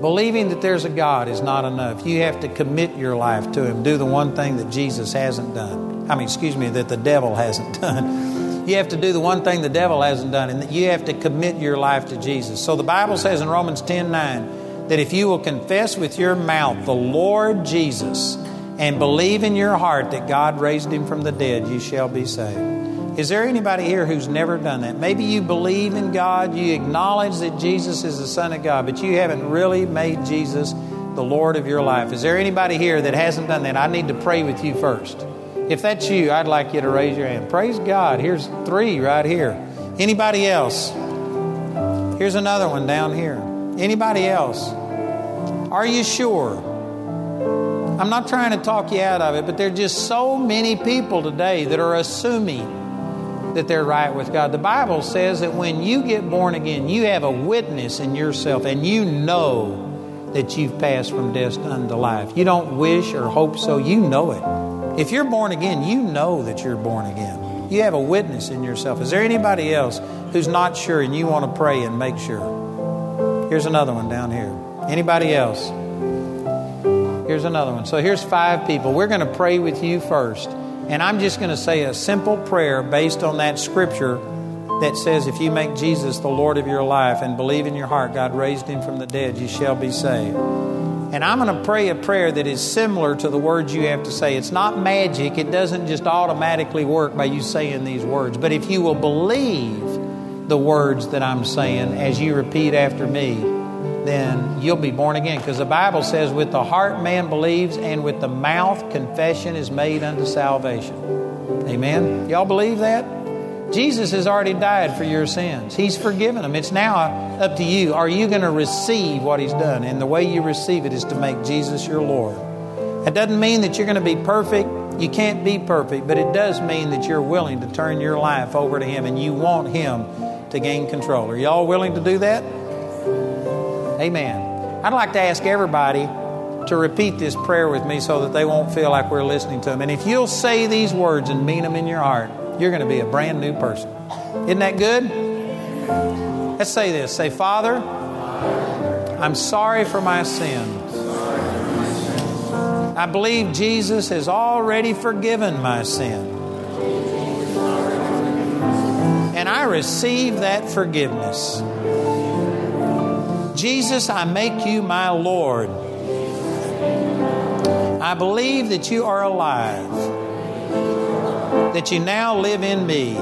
Believing that there's a God is not enough. You have to commit your life to Him. Do the one thing that Jesus hasn't done. I mean, excuse me, that the devil hasn't done. You have to do the one thing the devil hasn't done, and you have to commit your life to Jesus. So the Bible says in Romans 10 9 that if you will confess with your mouth the Lord Jesus and believe in your heart that God raised him from the dead, you shall be saved. Is there anybody here who's never done that? Maybe you believe in God, you acknowledge that Jesus is the Son of God, but you haven't really made Jesus the Lord of your life. Is there anybody here that hasn't done that? I need to pray with you first. If that's you, I'd like you to raise your hand. Praise God. Here's three right here. Anybody else? Here's another one down here. Anybody else? Are you sure? I'm not trying to talk you out of it, but there are just so many people today that are assuming that they're right with God. The Bible says that when you get born again, you have a witness in yourself and you know that you've passed from death unto life. You don't wish or hope so, you know it. If you're born again, you know that you're born again. You have a witness in yourself. Is there anybody else who's not sure and you want to pray and make sure? Here's another one down here. Anybody else? Here's another one. So here's five people. We're going to pray with you first. And I'm just going to say a simple prayer based on that scripture that says, if you make Jesus the Lord of your life and believe in your heart God raised him from the dead, you shall be saved. And I'm going to pray a prayer that is similar to the words you have to say. It's not magic, it doesn't just automatically work by you saying these words. But if you will believe the words that I'm saying as you repeat after me, then you'll be born again. Because the Bible says, with the heart man believes, and with the mouth confession is made unto salvation. Amen? Y'all believe that? Jesus has already died for your sins. He's forgiven them. It's now up to you. Are you going to receive what He's done? And the way you receive it is to make Jesus your Lord. That doesn't mean that you're going to be perfect. You can't be perfect, but it does mean that you're willing to turn your life over to Him and you want Him to gain control. Are y'all willing to do that? Amen. I'd like to ask everybody to repeat this prayer with me so that they won't feel like we're listening to them. And if you'll say these words and mean them in your heart, you're going to be a brand new person. Isn't that good? Let's say this. Say, Father, I'm sorry for my sins. I believe Jesus has already forgiven my sin. And I receive that forgiveness. Jesus, I make you my Lord. I believe that you are alive that you now live in me.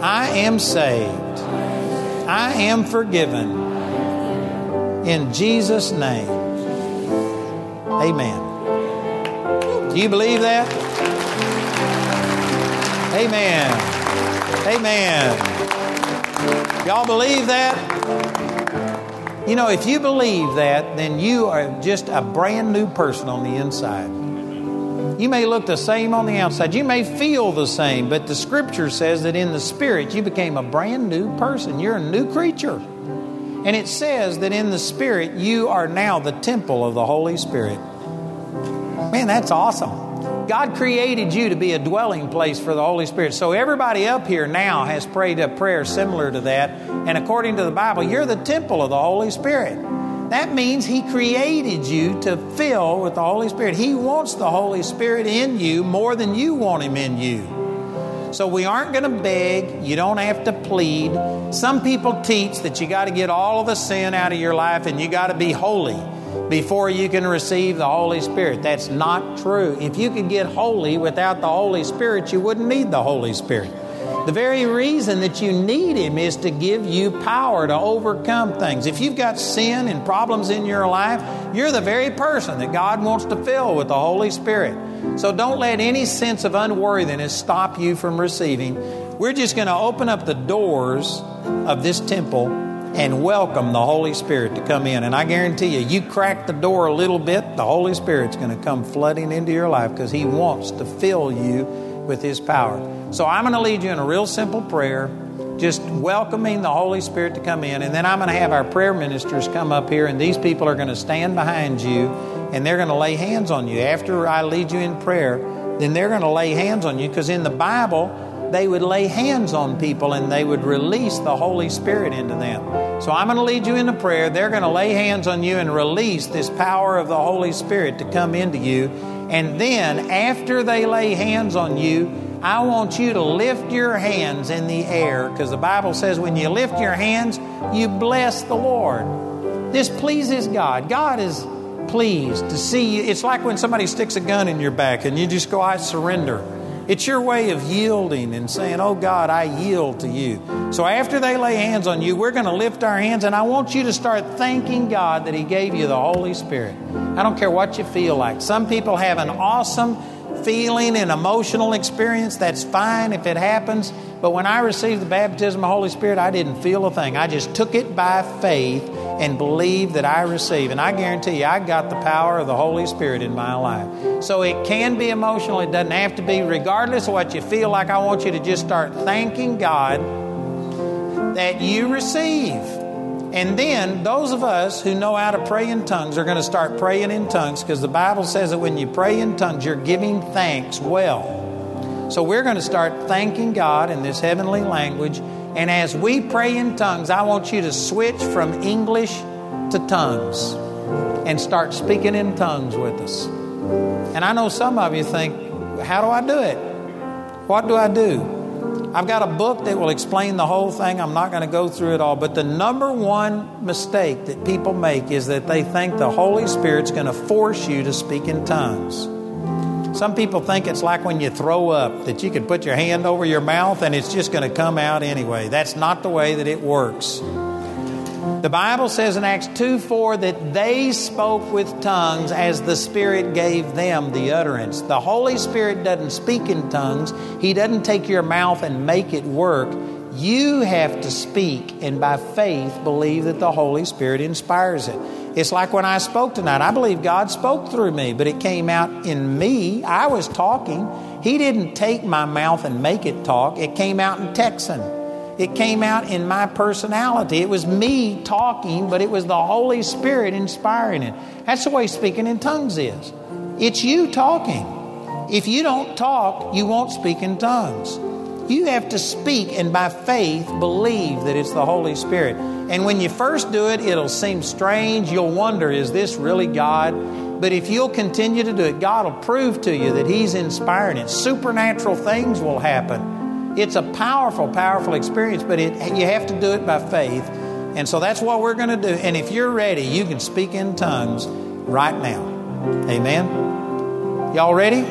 I am saved. I am forgiven. In Jesus' name. Amen. Do you believe that? Amen. Amen. Y'all believe that? You know, if you believe that, then you are just a brand new person on the inside. You may look the same on the outside. You may feel the same, but the scripture says that in the spirit you became a brand new person. You're a new creature. And it says that in the spirit you are now the temple of the Holy Spirit. Man, that's awesome. God created you to be a dwelling place for the Holy Spirit. So everybody up here now has prayed a prayer similar to that. And according to the Bible, you're the temple of the Holy Spirit. That means He created you to fill with the Holy Spirit. He wants the Holy Spirit in you more than you want Him in you. So we aren't going to beg. You don't have to plead. Some people teach that you got to get all of the sin out of your life and you got to be holy before you can receive the Holy Spirit. That's not true. If you could get holy without the Holy Spirit, you wouldn't need the Holy Spirit. The very reason that you need Him is to give you power to overcome things. If you've got sin and problems in your life, you're the very person that God wants to fill with the Holy Spirit. So don't let any sense of unworthiness stop you from receiving. We're just going to open up the doors of this temple and welcome the Holy Spirit to come in. And I guarantee you, you crack the door a little bit, the Holy Spirit's going to come flooding into your life because He wants to fill you with His power. So I'm going to lead you in a real simple prayer, just welcoming the Holy Spirit to come in. And then I'm going to have our prayer ministers come up here, and these people are going to stand behind you and they're going to lay hands on you. After I lead you in prayer, then they're going to lay hands on you because in the Bible, they would lay hands on people and they would release the Holy Spirit into them. So I'm going to lead you into prayer. They're going to lay hands on you and release this power of the Holy Spirit to come into you. And then, after they lay hands on you, I want you to lift your hands in the air because the Bible says when you lift your hands, you bless the Lord. This pleases God. God is pleased to see you. It's like when somebody sticks a gun in your back and you just go, I surrender. It's your way of yielding and saying, Oh God, I yield to you. So after they lay hands on you, we're going to lift our hands and I want you to start thanking God that He gave you the Holy Spirit. I don't care what you feel like. Some people have an awesome feeling and emotional experience, that's fine if it happens. But when I received the baptism of the Holy Spirit, I didn't feel a thing. I just took it by faith and believed that I received. And I guarantee you, I got the power of the Holy Spirit in my life. So it can be emotional, it doesn't have to be, regardless of what you feel like. I want you to just start thanking God that you receive. And then those of us who know how to pray in tongues are going to start praying in tongues because the Bible says that when you pray in tongues, you're giving thanks well. So we're going to start thanking God in this heavenly language. And as we pray in tongues, I want you to switch from English to tongues and start speaking in tongues with us. And I know some of you think, how do I do it? What do I do? I've got a book that will explain the whole thing. I'm not going to go through it all. But the number one mistake that people make is that they think the Holy Spirit's going to force you to speak in tongues. Some people think it's like when you throw up, that you can put your hand over your mouth and it's just going to come out anyway. That's not the way that it works. The Bible says in Acts 2 4 that they spoke with tongues as the Spirit gave them the utterance. The Holy Spirit doesn't speak in tongues, He doesn't take your mouth and make it work. You have to speak and by faith believe that the Holy Spirit inspires it. It's like when I spoke tonight. I believe God spoke through me, but it came out in me. I was talking. He didn't take my mouth and make it talk, it came out in Texan. It came out in my personality. It was me talking, but it was the Holy Spirit inspiring it. That's the way speaking in tongues is. It's you talking. If you don't talk, you won't speak in tongues. You have to speak and by faith believe that it's the Holy Spirit. And when you first do it, it'll seem strange. You'll wonder, is this really God? But if you'll continue to do it, God will prove to you that He's inspiring it. Supernatural things will happen it's a powerful, powerful experience, but it, you have to do it by faith. And so that's what we're going to do. And if you're ready, you can speak in tongues right now. Amen. Y'all ready?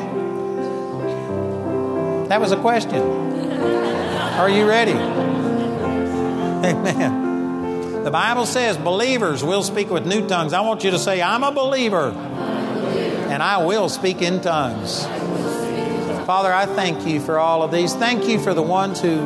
That was a question. Are you ready? Amen. The Bible says believers will speak with new tongues. I want you to say, I'm a believer, and I will speak in tongues. Father, I thank you for all of these. Thank you for the ones who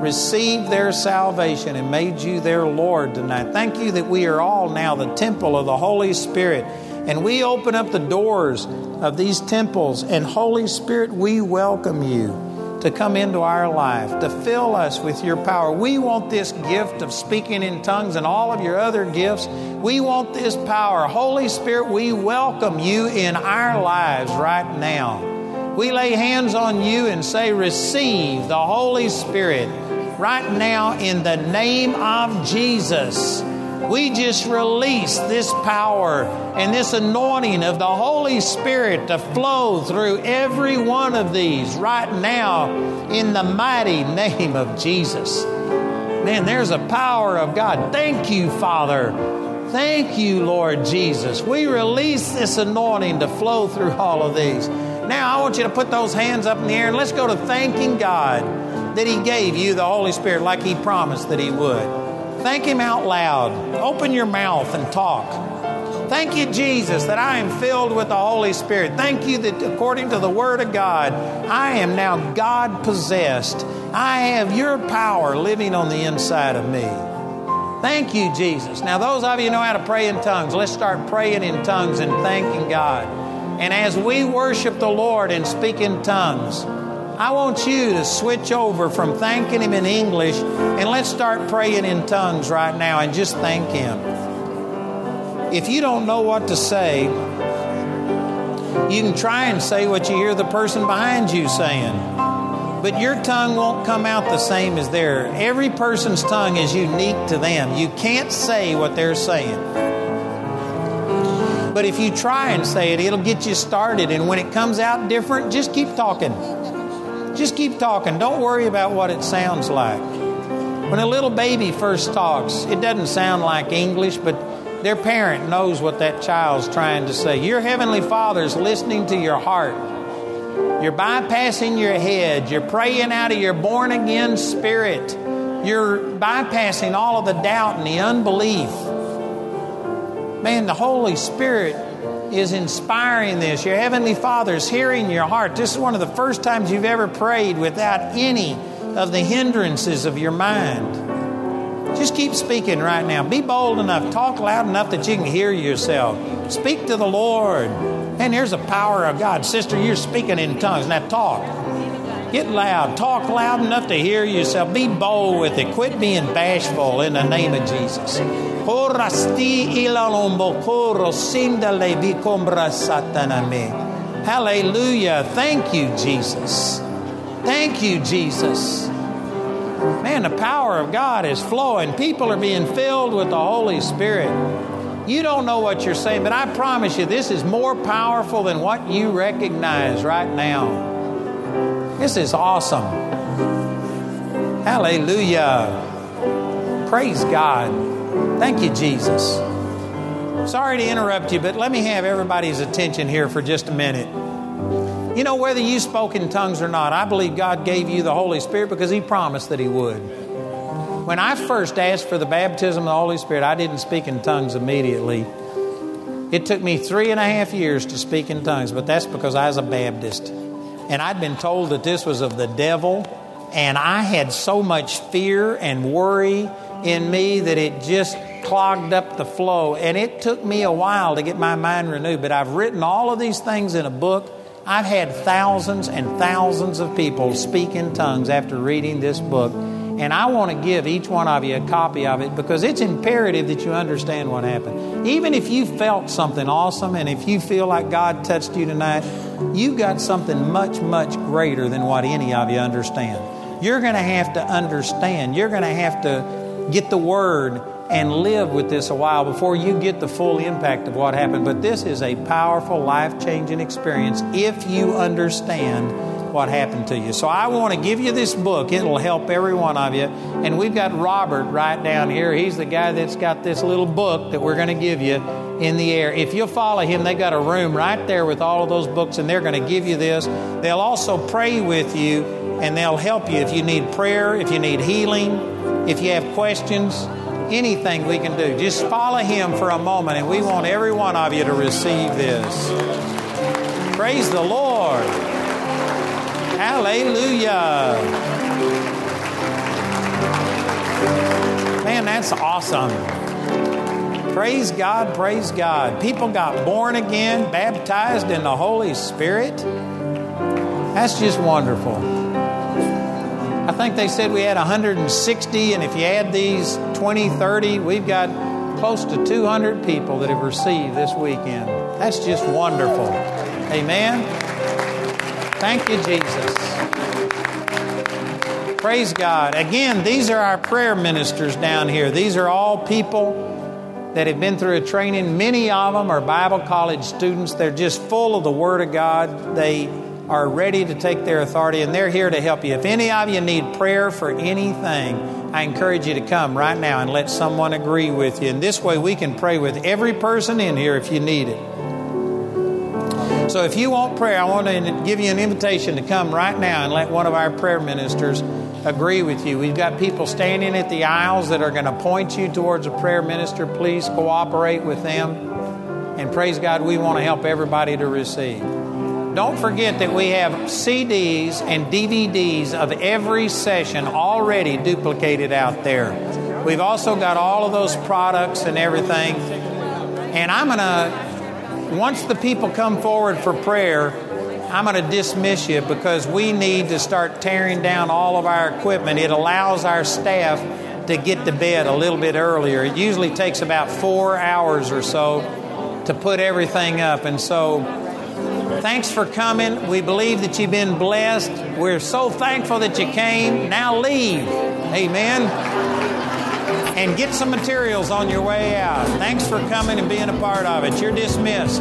received their salvation and made you their Lord tonight. Thank you that we are all now the temple of the Holy Spirit. And we open up the doors of these temples. And Holy Spirit, we welcome you to come into our life, to fill us with your power. We want this gift of speaking in tongues and all of your other gifts. We want this power. Holy Spirit, we welcome you in our lives right now we lay hands on you and say, Receive the Holy Spirit right now in the name of Jesus. We just release this power and this anointing of the Holy Spirit to flow through every one of these right now in the mighty name of Jesus. Man, there's a power of God. Thank you, Father. Thank you, Lord Jesus. We release this anointing to flow through all of these. Now, I want you to put those hands up in the air and let's go to thanking God that He gave you the Holy Spirit like He promised that He would. Thank Him out loud. Open your mouth and talk. Thank you, Jesus, that I am filled with the Holy Spirit. Thank you that according to the Word of God, I am now God possessed. I have your power living on the inside of me. Thank you, Jesus. Now, those of you know how to pray in tongues, let's start praying in tongues and thanking God. And as we worship the Lord and speak in tongues, I want you to switch over from thanking Him in English and let's start praying in tongues right now and just thank Him. If you don't know what to say, you can try and say what you hear the person behind you saying. But your tongue won't come out the same as theirs. Every person's tongue is unique to them. You can't say what they're saying. But if you try and say it, it'll get you started. And when it comes out different, just keep talking. Just keep talking. Don't worry about what it sounds like. When a little baby first talks, it doesn't sound like English, but their parent knows what that child's trying to say. Your Heavenly Father's listening to your heart. You're bypassing your head. You're praying out of your born again spirit. You're bypassing all of the doubt and the unbelief. Man, the Holy Spirit is inspiring this. Your Heavenly Father is hearing your heart. This is one of the first times you've ever prayed without any of the hindrances of your mind. Just keep speaking right now. Be bold enough. Talk loud enough that you can hear yourself. Speak to the Lord. And here's the power of God. Sister, you're speaking in tongues. Now talk. Get loud. Talk loud enough to hear yourself. Be bold with it. Quit being bashful in the name of Jesus. Hallelujah. Thank you, Jesus. Thank you, Jesus. Man, the power of God is flowing. People are being filled with the Holy Spirit. You don't know what you're saying, but I promise you, this is more powerful than what you recognize right now. This is awesome. Hallelujah. Praise God. Thank you, Jesus. Sorry to interrupt you, but let me have everybody's attention here for just a minute. You know, whether you spoke in tongues or not, I believe God gave you the Holy Spirit because He promised that He would. When I first asked for the baptism of the Holy Spirit, I didn't speak in tongues immediately. It took me three and a half years to speak in tongues, but that's because I was a Baptist. And I'd been told that this was of the devil, and I had so much fear and worry in me that it just clogged up the flow. And it took me a while to get my mind renewed, but I've written all of these things in a book I've had thousands and thousands of people speak in tongues after reading this book, and I want to give each one of you a copy of it because it's imperative that you understand what happened. Even if you felt something awesome and if you feel like God touched you tonight, you've got something much, much greater than what any of you understand. You're going to have to understand. You're going to have to get the word and live with this a while before you get the full impact of what happened. But this is a powerful, life changing experience if you understand what happened to you. So I want to give you this book. It'll help every one of you. And we've got Robert right down here. He's the guy that's got this little book that we're going to give you in the air. If you'll follow him, they've got a room right there with all of those books, and they're going to give you this. They'll also pray with you, and they'll help you if you need prayer, if you need healing, if you have questions anything we can do. Just follow Him for a moment, and we want every one of you to receive this. Praise the Lord. Hallelujah. Man, that's awesome. Praise God, praise God. People got born again, baptized in the Holy Spirit. That's just wonderful. I think they said we had 160, and if you add these 20, 30, we've got close to 200 people that have received this weekend. That's just wonderful. Amen. Thank you, Jesus. Praise God. Again, these are our prayer ministers down here. These are all people that have been through a training. Many of them are Bible college students. They're just full of the Word of God. They are ready to take their authority, and they're here to help you. If any of you need prayer for anything, I encourage you to come right now and let someone agree with you. And this way, we can pray with every person in here if you need it. So, if you want prayer, I want to give you an invitation to come right now and let one of our prayer ministers agree with you. We've got people standing at the aisles that are going to point you towards a prayer minister. Please cooperate with them. And praise God, we want to help everybody to receive. Don't forget that we have CDs and DVDs of every session already duplicated out there. We've also got all of those products and everything. And I'm going to, once the people come forward for prayer, I'm going to dismiss you because we need to start tearing down all of our equipment. It allows our staff to get to bed a little bit earlier. It usually takes about four hours or so to put everything up. And so Thanks for coming. We believe that you've been blessed. We're so thankful that you came. Now leave. Amen. And get some materials on your way out. Thanks for coming and being a part of it. You're dismissed.